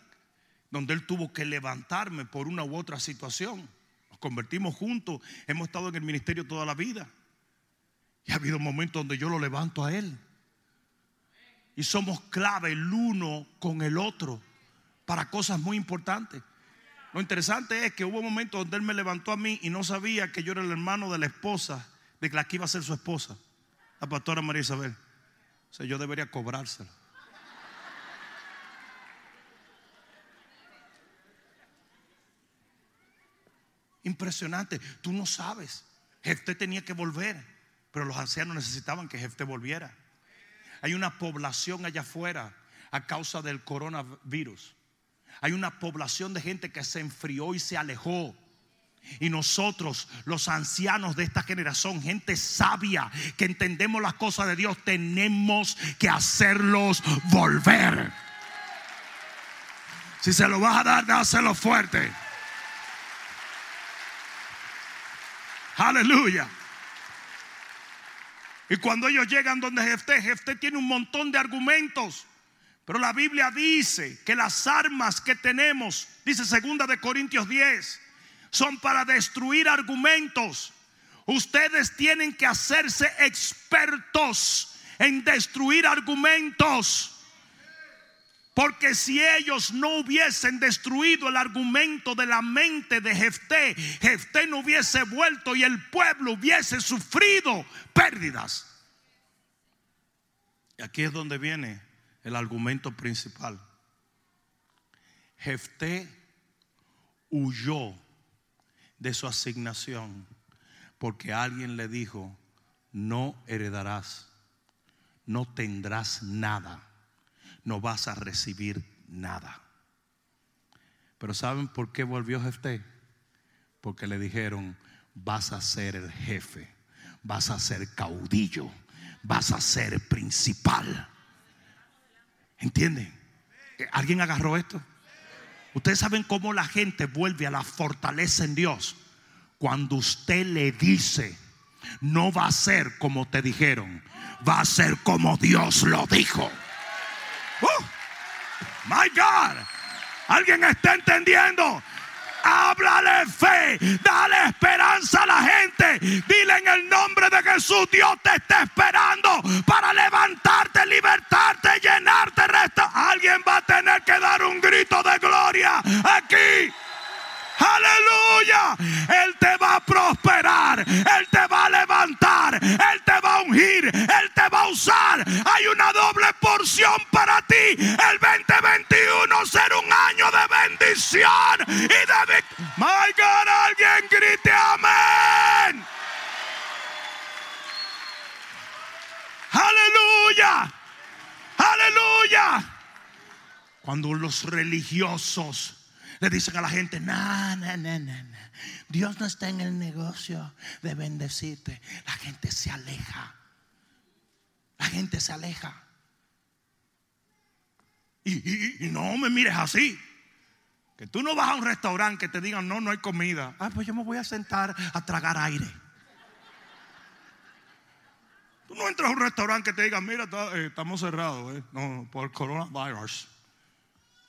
donde él tuvo que levantarme por una u otra situación. Nos convertimos juntos, hemos estado en el ministerio toda la vida. Y ha habido momentos donde yo lo levanto a él. Y somos clave el uno con el otro para cosas muy importantes. Lo interesante es que hubo momentos donde él me levantó a mí y no sabía que yo era el hermano de la esposa, de la que iba a ser su esposa, la pastora María Isabel. O sea, yo debería cobrárselo. Impresionante, tú no sabes. Jefté tenía que volver, pero los ancianos necesitaban que Jefté volviera. Hay una población allá afuera a causa del coronavirus hay una población de gente que se enfrió y se alejó. Y nosotros, los ancianos de esta generación, gente sabia que entendemos las cosas de Dios, tenemos que hacerlos volver. Si se lo vas a dar, dáselo fuerte. Aleluya. Y cuando ellos llegan donde Jefté, Jefté tiene un montón de argumentos. Pero la Biblia dice que las armas que tenemos, dice segunda de Corintios 10, son para destruir argumentos. Ustedes tienen que hacerse expertos en destruir argumentos. Porque si ellos no hubiesen destruido el argumento de la mente de Jefté, Jefté no hubiese vuelto y el pueblo hubiese sufrido pérdidas. Y aquí es donde viene el argumento principal. Jefté huyó de su asignación porque alguien le dijo, no heredarás, no tendrás nada, no vas a recibir nada. Pero ¿saben por qué volvió Jefté? Porque le dijeron, vas a ser el jefe, vas a ser caudillo, vas a ser principal. ¿Entienden? ¿Alguien agarró esto? Ustedes saben cómo la gente vuelve a la fortaleza en Dios. Cuando usted le dice, no va a ser como te dijeron, va a ser como Dios lo dijo. Uh, my God, ¿alguien está entendiendo? Háblale fe, dale esperanza a la gente. Dile en el nombre de Jesús, Dios te está esperando para levantarte, libertarte, llenarte, resta. Alguien va a tener que dar un grito de gloria aquí. Aleluya. Él te va a prosperar. Él te va a levantar. Él te va a ungir. Él te va a usar. Hay una doble porción para ti. El 2021 será un año de bendición y de My God, alguien grite amén. Aleluya. Aleluya. Cuando los religiosos le dicen a la gente, no, no, no, no, Dios no está en el negocio de bendecirte. La gente se aleja. La gente se aleja. Y, no me mires así. Que tú no vas a un restaurante que te digan, no, no hay comida. Ah, pues yo me voy a sentar a tragar aire. Tú no entras a un restaurante que te digan, mira, eh, estamos cerrados, eh. no, por coronavirus.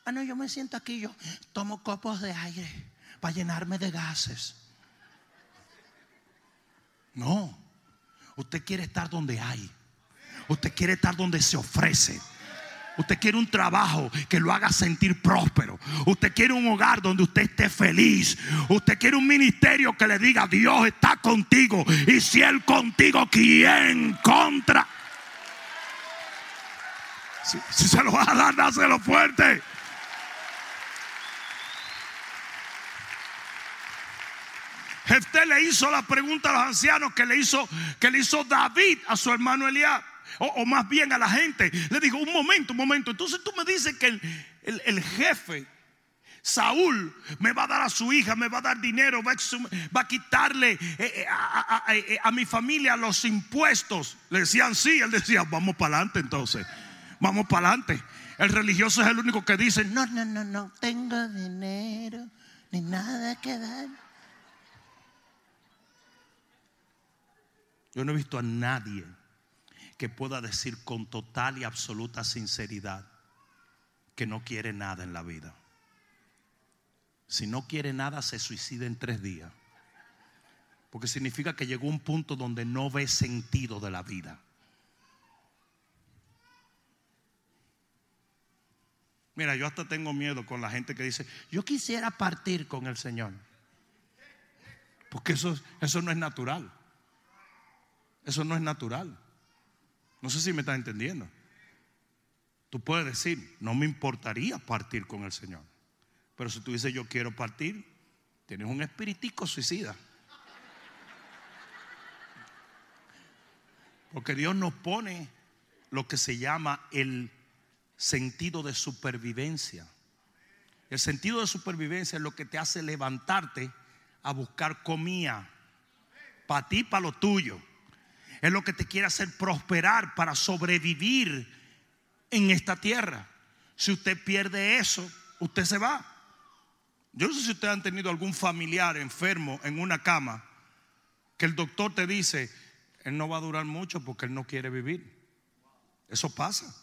Ah, no, yo me siento aquí, yo tomo copos de aire para llenarme de gases. No, usted quiere estar donde hay. Usted quiere estar donde se ofrece. Usted quiere un trabajo que lo haga sentir próspero. Usted quiere un hogar donde usted esté feliz. Usted quiere un ministerio que le diga Dios está contigo. Y si Él contigo, ¿quién contra? Si, se lo va a dar, dáselo fuerte. Jefté le hizo la pregunta a los ancianos que le hizo, que le hizo David a su hermano Eliab. O, más bien a la gente. Le dijo, un momento, un momento. Entonces tú me dices que el, jefe, Saúl, me va a dar a su hija, me va a dar dinero, va a, quitarle a, mi familia los impuestos. Le decían sí, él decía, vamos para adelante entonces. Vamos para adelante. El religioso es el único que dice, no, no, no, no tengo dinero, ni nada que dar. Yo no he visto a nadie que pueda decir con total y absoluta sinceridad que no quiere nada en la vida. Si no quiere nada, se suicida en tres días. Porque significa que llegó un punto donde no ve sentido de la vida. Mira, yo hasta tengo miedo con la gente que dice, yo quisiera partir con el Señor. Porque eso, eso no es natural. Eso no es natural. No sé si me estás entendiendo. Tú puedes decir, no me importaría partir con el Señor. Pero si tú dices, yo quiero partir, tienes un espiritico suicida. Porque Dios nos pone lo que se llama el sentido de supervivencia. El sentido de supervivencia es lo que te hace levantarte a buscar comida para ti, para lo tuyo. Es lo que te quiere hacer prosperar para sobrevivir en esta tierra. Si usted pierde eso, usted se va. Yo no sé si ustedes han tenido algún familiar enfermo en una cama que el doctor te dice, él no va a durar mucho porque él no quiere vivir. Eso pasa.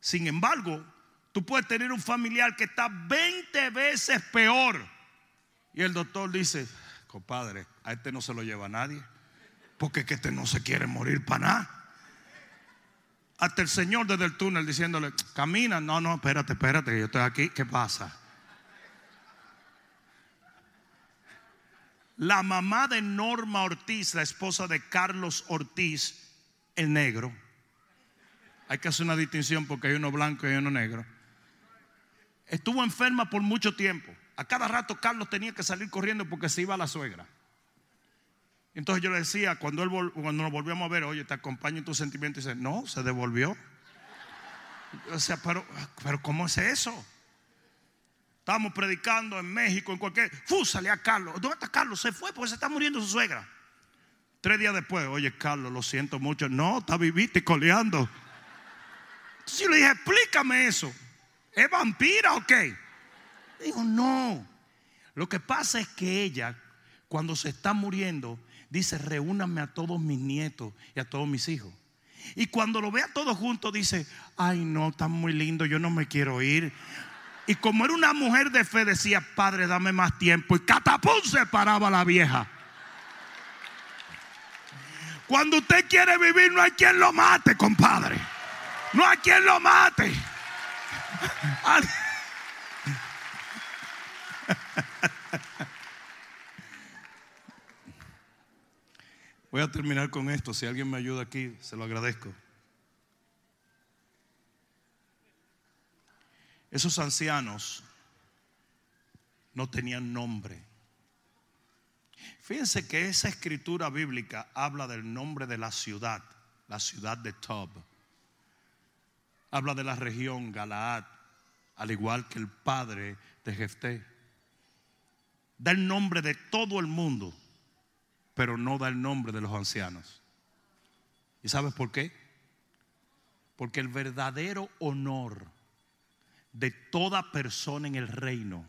Sin embargo, tú puedes tener un familiar que está 20 veces peor. Y el doctor dice, compadre, a este no se lo lleva nadie. Porque que este no se quiere morir para nada. Hasta el Señor desde el túnel diciéndole, camina. No, no, espérate, espérate, yo estoy aquí. ¿Qué pasa? La mamá de Norma Ortiz, la esposa de Carlos Ortiz, el negro. Hay que hacer una distinción porque hay uno blanco y hay uno negro. Estuvo enferma por mucho tiempo. A cada rato Carlos tenía que salir corriendo porque se iba a la suegra. Entonces yo le decía, cuando, él, cuando nos volvíamos a ver, oye, te acompaño en tus sentimientos, y dice, no, se devolvió. O sea, pero, pero ¿cómo es eso? Estábamos predicando en México, en cualquier. Fúsale a Carlos. ¿Dónde está Carlos? Se fue porque se está muriendo su suegra. Tres días después, oye, Carlos, lo siento mucho. No, está vivito y coleando. Entonces yo le dije, explícame eso. ¿Es vampira o qué? Dijo, no. Lo que pasa es que ella, cuando se está muriendo, dice, reúname a todos mis nietos y a todos mis hijos. Y cuando lo ve a todos juntos, dice, ay no, está muy lindo, yo no me quiero ir. Y como era una mujer de fe, decía, Padre, dame más tiempo. Y catapum se paraba la vieja. Cuando usted quiere vivir, no hay quien lo mate, compadre. No hay quien lo mate. Voy a terminar con esto. Si alguien me ayuda aquí, se lo agradezco. Esos ancianos no tenían nombre. Fíjense que esa escritura bíblica habla del nombre de la ciudad, la ciudad de Tob. Habla de la región Galaad, al igual que el padre de Jefté. Da el nombre de todo el mundo, pero no da el nombre de los ancianos. ¿Y sabes por qué? Porque el verdadero honor de toda persona en el reino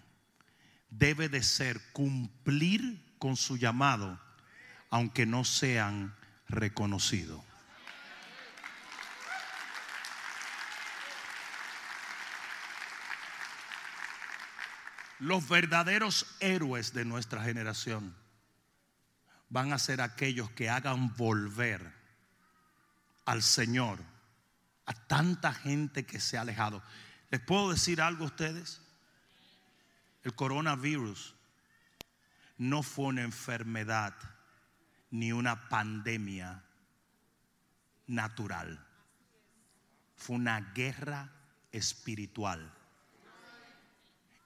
debe de ser cumplir con su llamado, aunque no sean reconocidos. Los verdaderos héroes de nuestra generación van a ser aquellos que hagan volver al Señor a tanta gente que se ha alejado. ¿Les puedo decir algo a ustedes? El coronavirus no fue una enfermedad ni una pandemia natural. Fue una guerra espiritual.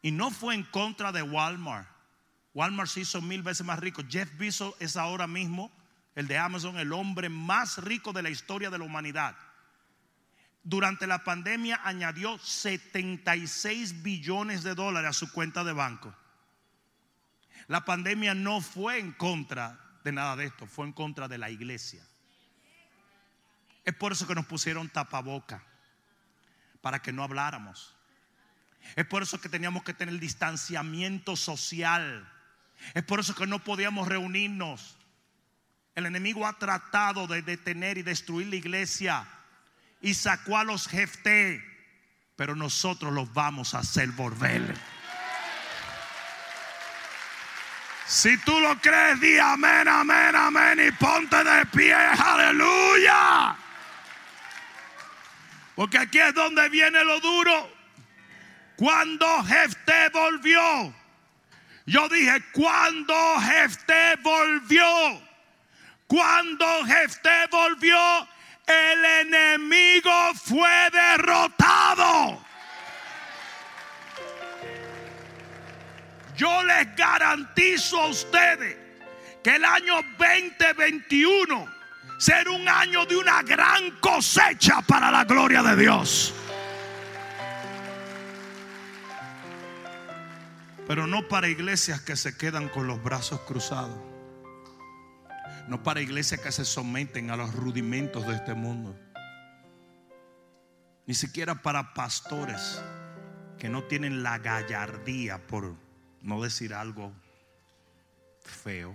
Y no fue en contra de Walmart. Walmart se hizo mil veces más rico. Jeff Bezos es ahora mismo, el de Amazon, el hombre más rico de la historia de la humanidad. Durante la pandemia añadió 76 billones de dólares a su cuenta de banco. La pandemia no fue en contra de nada de esto, fue en contra de la iglesia. Es por eso que nos pusieron tapaboca, para que no habláramos. Es por eso que teníamos que tener distanciamiento social. Es por eso que no podíamos reunirnos. El enemigo ha tratado de detener y destruir la iglesia y sacó a los jefté, pero nosotros los vamos a hacer volver. Si tú lo crees, di amén, amén, amén y ponte de pie, aleluya. Porque aquí es donde viene lo duro. Cuando Jefté volvió, yo dije, cuando Jefté volvió, cuando Jefté volvió, el enemigo fue derrotado. Yo les garantizo a ustedes que el año 2021 será un año de una gran cosecha para la gloria de Dios. Pero no para iglesias que se quedan con los brazos cruzados. No para iglesias que se someten a los rudimentos de este mundo. Ni siquiera para pastores que no tienen la gallardía, por no decir algo feo,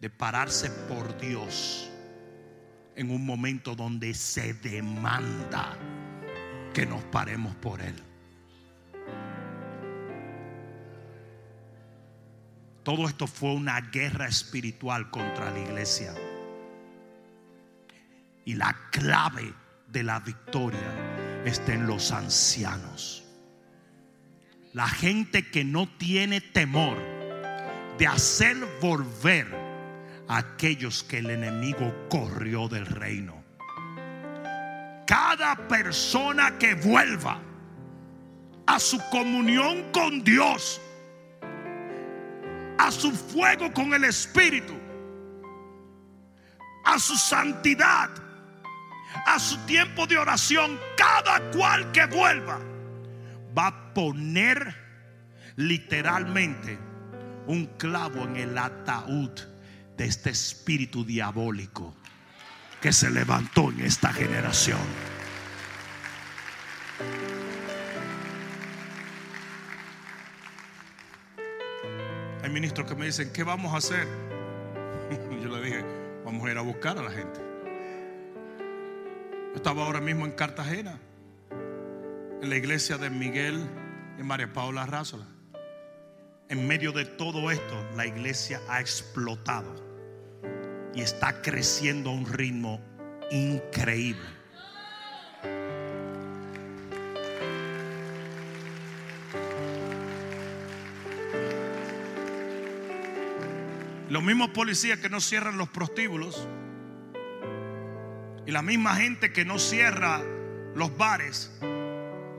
de pararse por Dios en un momento donde se demanda que nos paremos por Él. Todo esto fue una guerra espiritual contra la iglesia. Y la clave de la victoria está en los ancianos. La gente que no tiene temor de hacer volver a aquellos que el enemigo corrió del reino. Cada persona que vuelva a su comunión con Dios a su fuego con el Espíritu, a su santidad, a su tiempo de oración, cada cual que vuelva, va a poner literalmente un clavo en el ataúd de este espíritu diabólico que se levantó en esta generación. Ministros que me dicen, ¿qué vamos a hacer? Yo le dije, vamos a ir a buscar a la gente. Estaba ahora mismo en Cartagena, en la iglesia de Miguel y María Paula Rázola. En medio de todo esto, la iglesia ha explotado y está creciendo a un ritmo increíble. Los mismos policías que no cierran los prostíbulos y la misma gente que no cierra los bares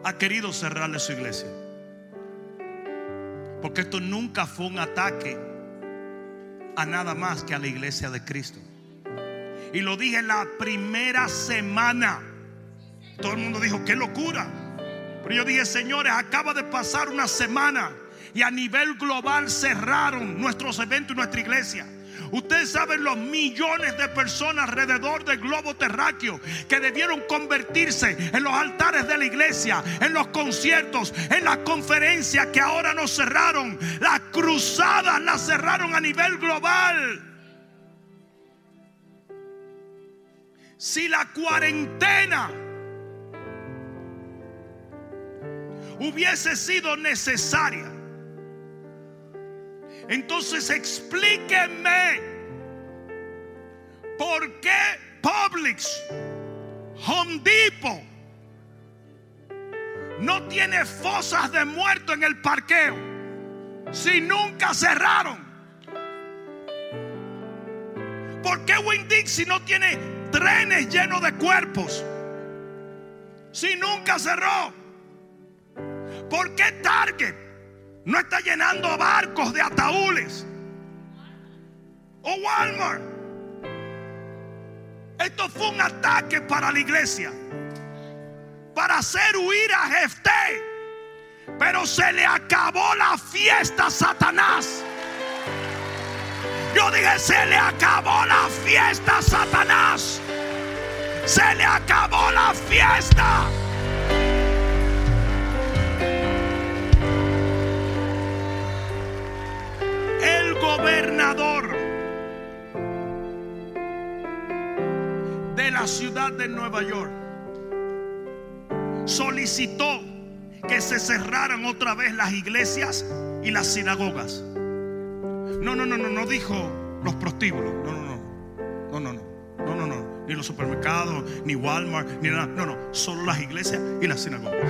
ha querido cerrarle su iglesia. Porque esto nunca fue un ataque a nada más que a la iglesia de Cristo. Y lo dije la primera semana. Todo el mundo dijo, qué locura. Pero yo dije, señores, acaba de pasar una semana y a nivel global cerraron nuestros eventos y nuestra iglesia. Ustedes saben los millones de personas alrededor del globo terráqueo que debieron convertirse en los altares de la iglesia, en los conciertos, en las conferencias que ahora nos cerraron. Las cruzadas las cerraron a nivel global. Si la cuarentena hubiese sido necesaria, entonces explíquenme por qué Publix, Home Depot, no tiene fosas de muerto en el parqueo si nunca cerraron. ¿Por qué Winn Dixie no tiene trenes llenos de cuerpos si nunca cerró? ¿Por qué Target no está llenando barcos de ataúdes. O Walmart. Esto fue un ataque para la iglesia. Para hacer huir a Jefté. Pero se le acabó la fiesta a Satanás. Yo dije, se le acabó la fiesta a Satanás. Se le acabó la fiesta. Gobernador de la ciudad de Nueva York solicitó que se cerraran otra vez las iglesias y las sinagogas. No, no, no, no, no dijo los prostíbulos. No, no, no. No, no, no. No, no, no. Ni los supermercados, ni Walmart, ni nada. No, no. Solo las iglesias y las sinagogas.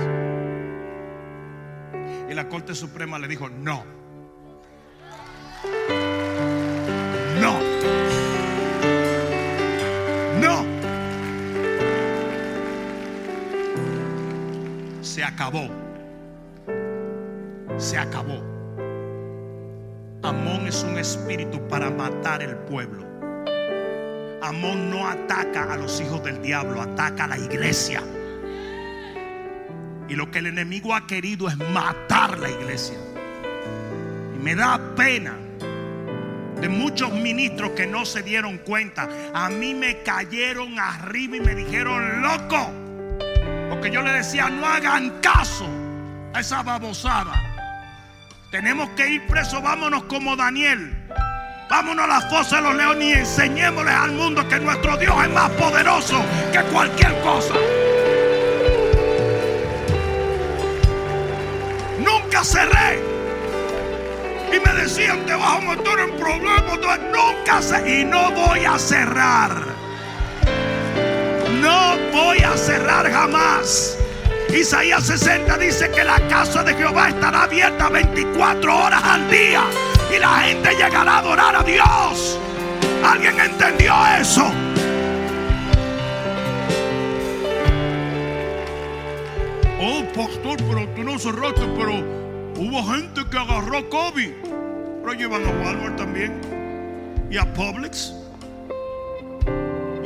Y la Corte Suprema le dijo, no. Acabó. Se acabó. Amón es un espíritu para matar el pueblo. Amón no ataca a los hijos del diablo, ataca a la iglesia. Y lo que el enemigo ha querido es matar la iglesia. Y me da pena de muchos ministros que no se dieron cuenta. A mí me cayeron arriba y me dijeron, loco. Porque yo le decía, no hagan caso a esa babosada. Tenemos que ir presos, vámonos como Daniel. Vámonos a la fosa de los leones y enseñémosles al mundo que nuestro Dios es más poderoso que cualquier cosa. Nunca cerré. Y me decían, te vas a meter en problemas. Nunca sé. Y no voy a cerrar. No voy a cerrar jamás. Isaías 60 dice que la casa de Jehová estará abierta 24 horas al día. Y la gente llegará a adorar a Dios. ¿Alguien entendió eso? Oh, pastor, pero tú no cerraste, pero hubo gente que agarró COVID. Pero llevan a Walmart también. Y a Publix.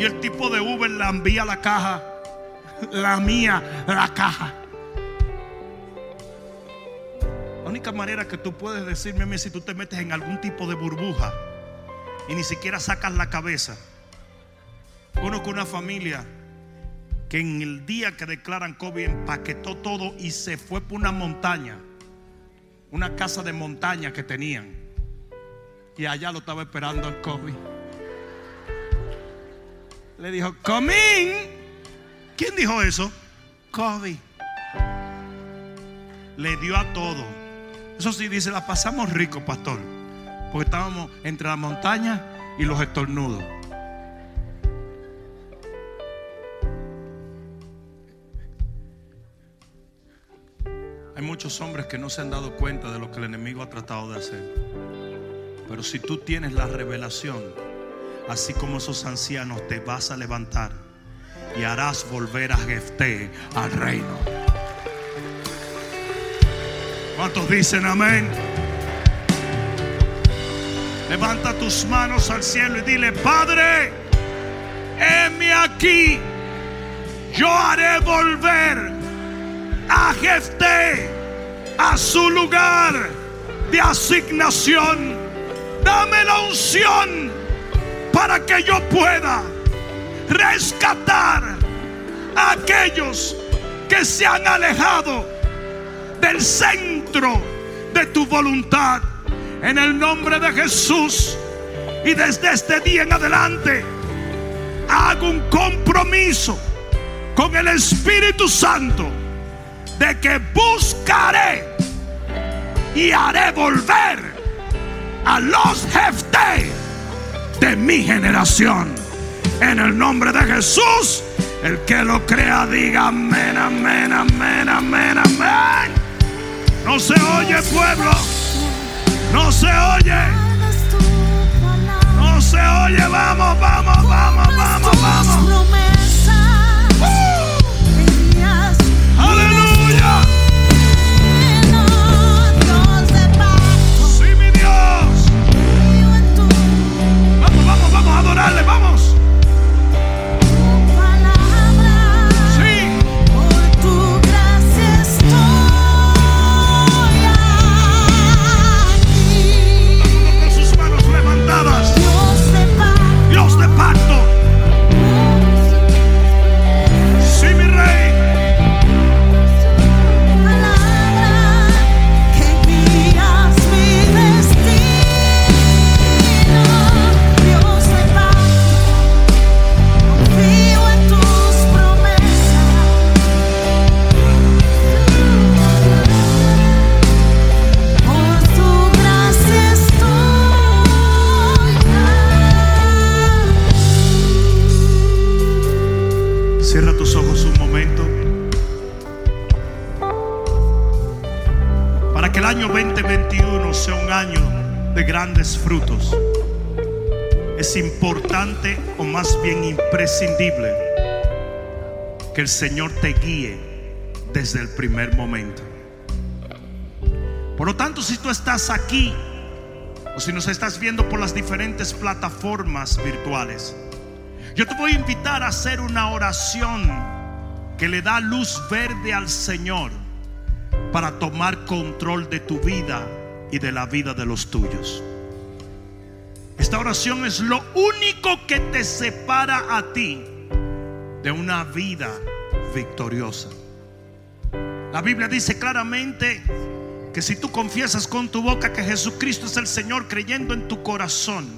Y el tipo de Uber la envía a la caja. La mía, la caja. única manera que tú puedes decirme a mí si tú te metes en algún tipo de burbuja y ni siquiera sacas la cabeza. Conozco una familia que en el día que declaran COVID empaquetó todo y se fue por una montaña, una casa de montaña que tenían. Y allá lo estaba esperando el COVID. Le dijo, comín. ¿Quién dijo eso? COVID. Le dio a todo. Eso sí dice, la pasamos rico, pastor. Porque estábamos entre la montaña y los estornudos. Hay muchos hombres que no se han dado cuenta de lo que el enemigo ha tratado de hacer. Pero si tú tienes la revelación, así como esos ancianos, te vas a levantar y harás volver a Jefté al reino. ¿Cuántos dicen amén? Levanta tus manos al cielo y dile, Padre, heme aquí. Yo haré volver a Jefté a su lugar de asignación. Dame la unción para que yo pueda rescatar a aquellos que se han alejado del centro de tu voluntad. En el nombre de Jesús. Y desde este día en adelante hago un compromiso con el Espíritu Santo de que buscaré y haré volver a los jeftes de mi generación. En el nombre de Jesús, el que lo crea diga amén, amén, amén, amén, amén. No se oye pueblo, no se oye, no se oye, vamos, vamos, vamos, vamos, vamos. Vamos, vamos que el Señor te guíe desde el primer momento. Por lo tanto, si tú estás aquí o si nos estás viendo por las diferentes plataformas virtuales, yo te voy a invitar a hacer una oración que le da luz verde al Señor para tomar control de tu vida y de la vida de los tuyos. Esta oración es lo único que te separa a ti de una vida victoriosa. La Biblia dice claramente que si tú confiesas con tu boca que Jesucristo es el Señor, creyendo en tu corazón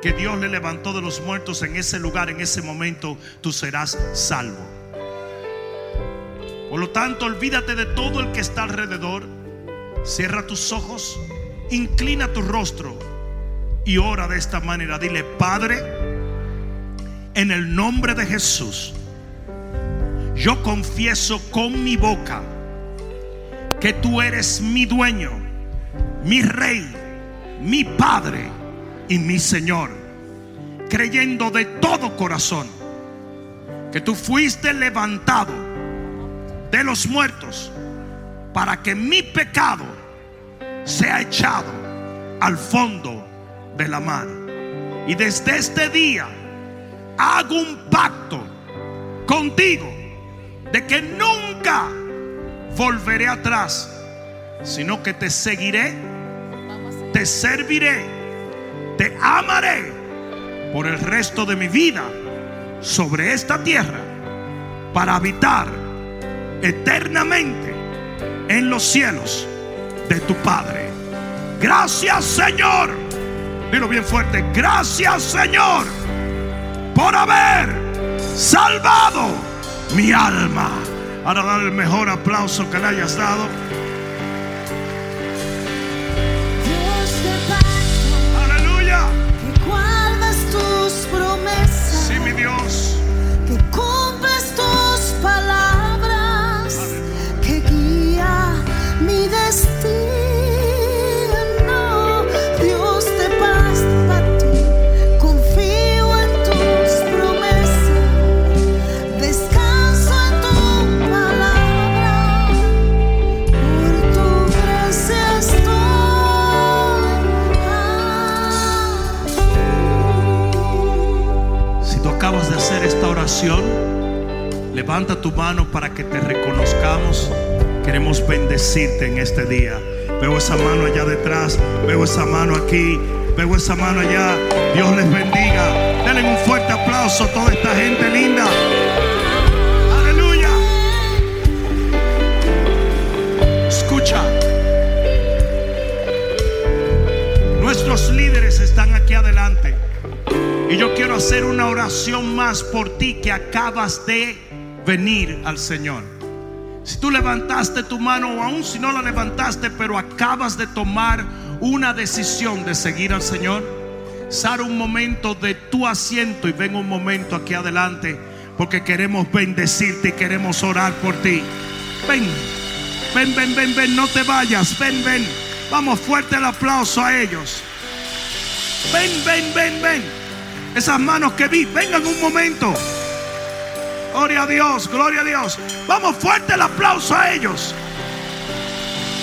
que Dios le levantó de los muertos en ese lugar, en ese momento, tú serás salvo. Por lo tanto, olvídate de todo el que está alrededor. Cierra tus ojos, inclina tu rostro y ora de esta manera. Dile, Padre, en el nombre de Jesús, yo confieso con mi boca que tú eres mi dueño, mi rey, mi padre y mi Señor, creyendo de todo corazón que tú fuiste levantado de los muertos para que mi pecado sea echado al fondo de la mar. Y desde este día hago un pacto contigo de que nunca volveré atrás, sino que te seguiré, te serviré, te amaré por el resto de mi vida sobre esta tierra para habitar eternamente en los cielos de tu Padre. Gracias Señor. Dilo bien fuerte. Gracias Señor por haber salvado mi alma. Ahora dale el mejor aplauso que le hayas dado. Aleluya. que guardas tus promesas, Sí, mi Dios. que cumples tus palabras, que guía mi destino. Levanta tu mano para que te reconozcamos. Queremos bendecirte en este día. Veo esa mano allá detrás, veo esa mano aquí, veo esa mano allá. Dios les bendiga. Denle un fuerte aplauso a toda esta gente linda. Aleluya. Escucha. Nuestros líderes están aquí adelante. Y yo quiero hacer una oración más por ti que acabas de venir al Señor. Si tú levantaste tu mano o aún si no la levantaste, pero acabas de tomar una decisión de seguir al Señor, sal un momento de tu asiento y ven un momento aquí adelante porque queremos bendecirte y queremos orar por ti. Ven, ven, ven, ven, ven, no te vayas, ven, ven. Vamos fuerte el aplauso a ellos. Ven, ven, ven, ven. Esas manos que vi, vengan un momento. Gloria a Dios, gloria a Dios. Vamos fuerte el aplauso a ellos.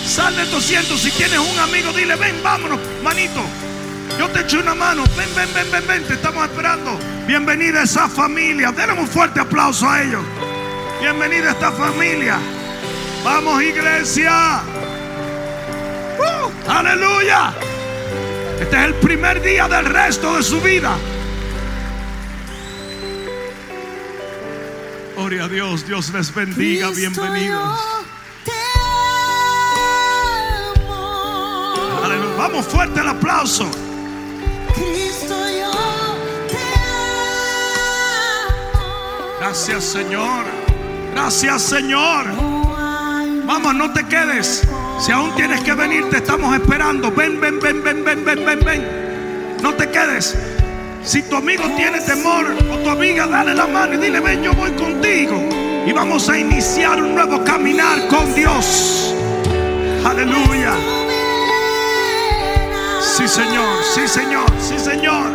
Sal de tu asiento. Si tienes un amigo, dile, ven, vámonos, manito. Yo te echo una mano. Ven, ven, ven, ven, ven. Te estamos esperando. Bienvenida a esa familia. Denle un fuerte aplauso a ellos. Bienvenida a esta familia. Vamos, iglesia. ¡Uh! aleluya. Este es el primer día del resto de su vida. Gloria a Dios, Dios les bendiga, Cristo, bienvenidos. yo te amo. Aleluya. Vamos fuerte el aplauso. Cristo, yo te amo. Gracias Señor. Gracias Señor. Vamos, no te quedes. Si aún tienes que venir, te estamos esperando. Ven, ven, ven, ven, ven, ven, ven, ven. No te quedes. Si tu amigo tiene temor o tu amiga, dale la mano y dile, ven, yo voy contigo. Y vamos a iniciar un nuevo caminar con Dios. Aleluya. Sí, Señor, sí, Señor, sí, Señor.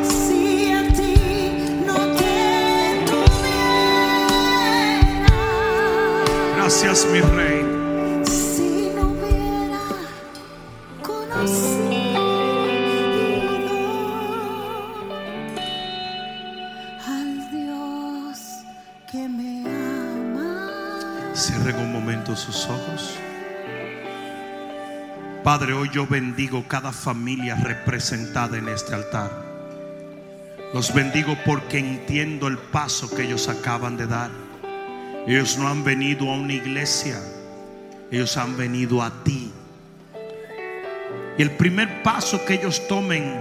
Gracias, mi rey. Padre, hoy yo bendigo cada familia representada en este altar. Los bendigo porque entiendo el paso que ellos acaban de dar. Ellos no han venido a una iglesia, ellos han venido a ti. Y el primer paso que ellos tomen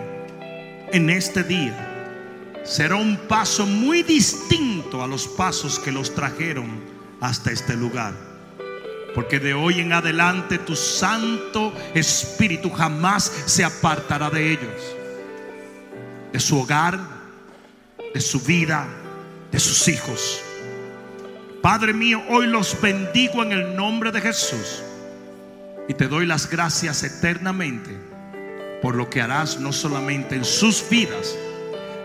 en este día será un paso muy distinto a los pasos que los trajeron hasta este lugar. Porque de hoy en adelante tu Santo Espíritu jamás se apartará de ellos. De su hogar, de su vida, de sus hijos. Padre mío, hoy los bendigo en el nombre de Jesús. Y te doy las gracias eternamente por lo que harás no solamente en sus vidas,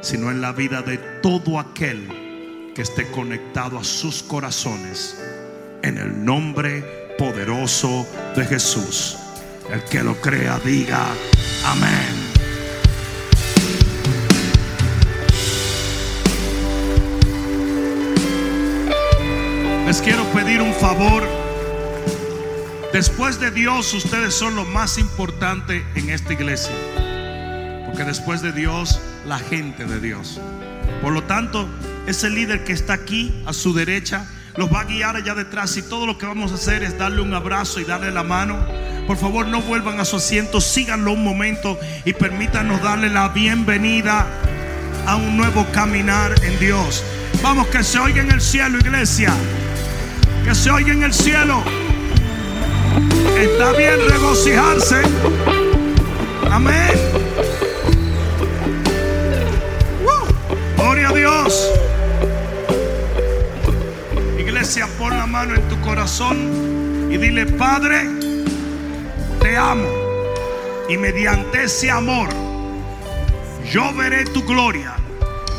sino en la vida de todo aquel que esté conectado a sus corazones. En el nombre poderoso de Jesús. El que lo crea, diga amén. Les quiero pedir un favor. Después de Dios, ustedes son lo más importante en esta iglesia. Porque después de Dios, la gente de Dios. Por lo tanto, ese líder que está aquí a su derecha los va a guiar allá detrás y todo lo que vamos a hacer es darle un abrazo y darle la mano. Por favor, no vuelvan a su asiento, síganlo un momento y permítanos darle la bienvenida a un nuevo caminar en Dios. Vamos, que se oiga en el cielo, iglesia. Que se oiga en el cielo. Está bien regocijarse. Amén. Gloria a Dios. Iglesia, pon la mano en tu corazón y dile, Padre, te amo. Y mediante ese amor, yo veré tu gloria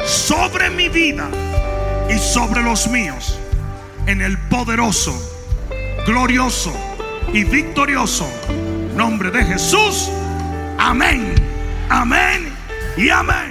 sobre mi vida y sobre los míos. En el poderoso, glorioso y victorioso nombre de Jesús. Amén, amén y amén.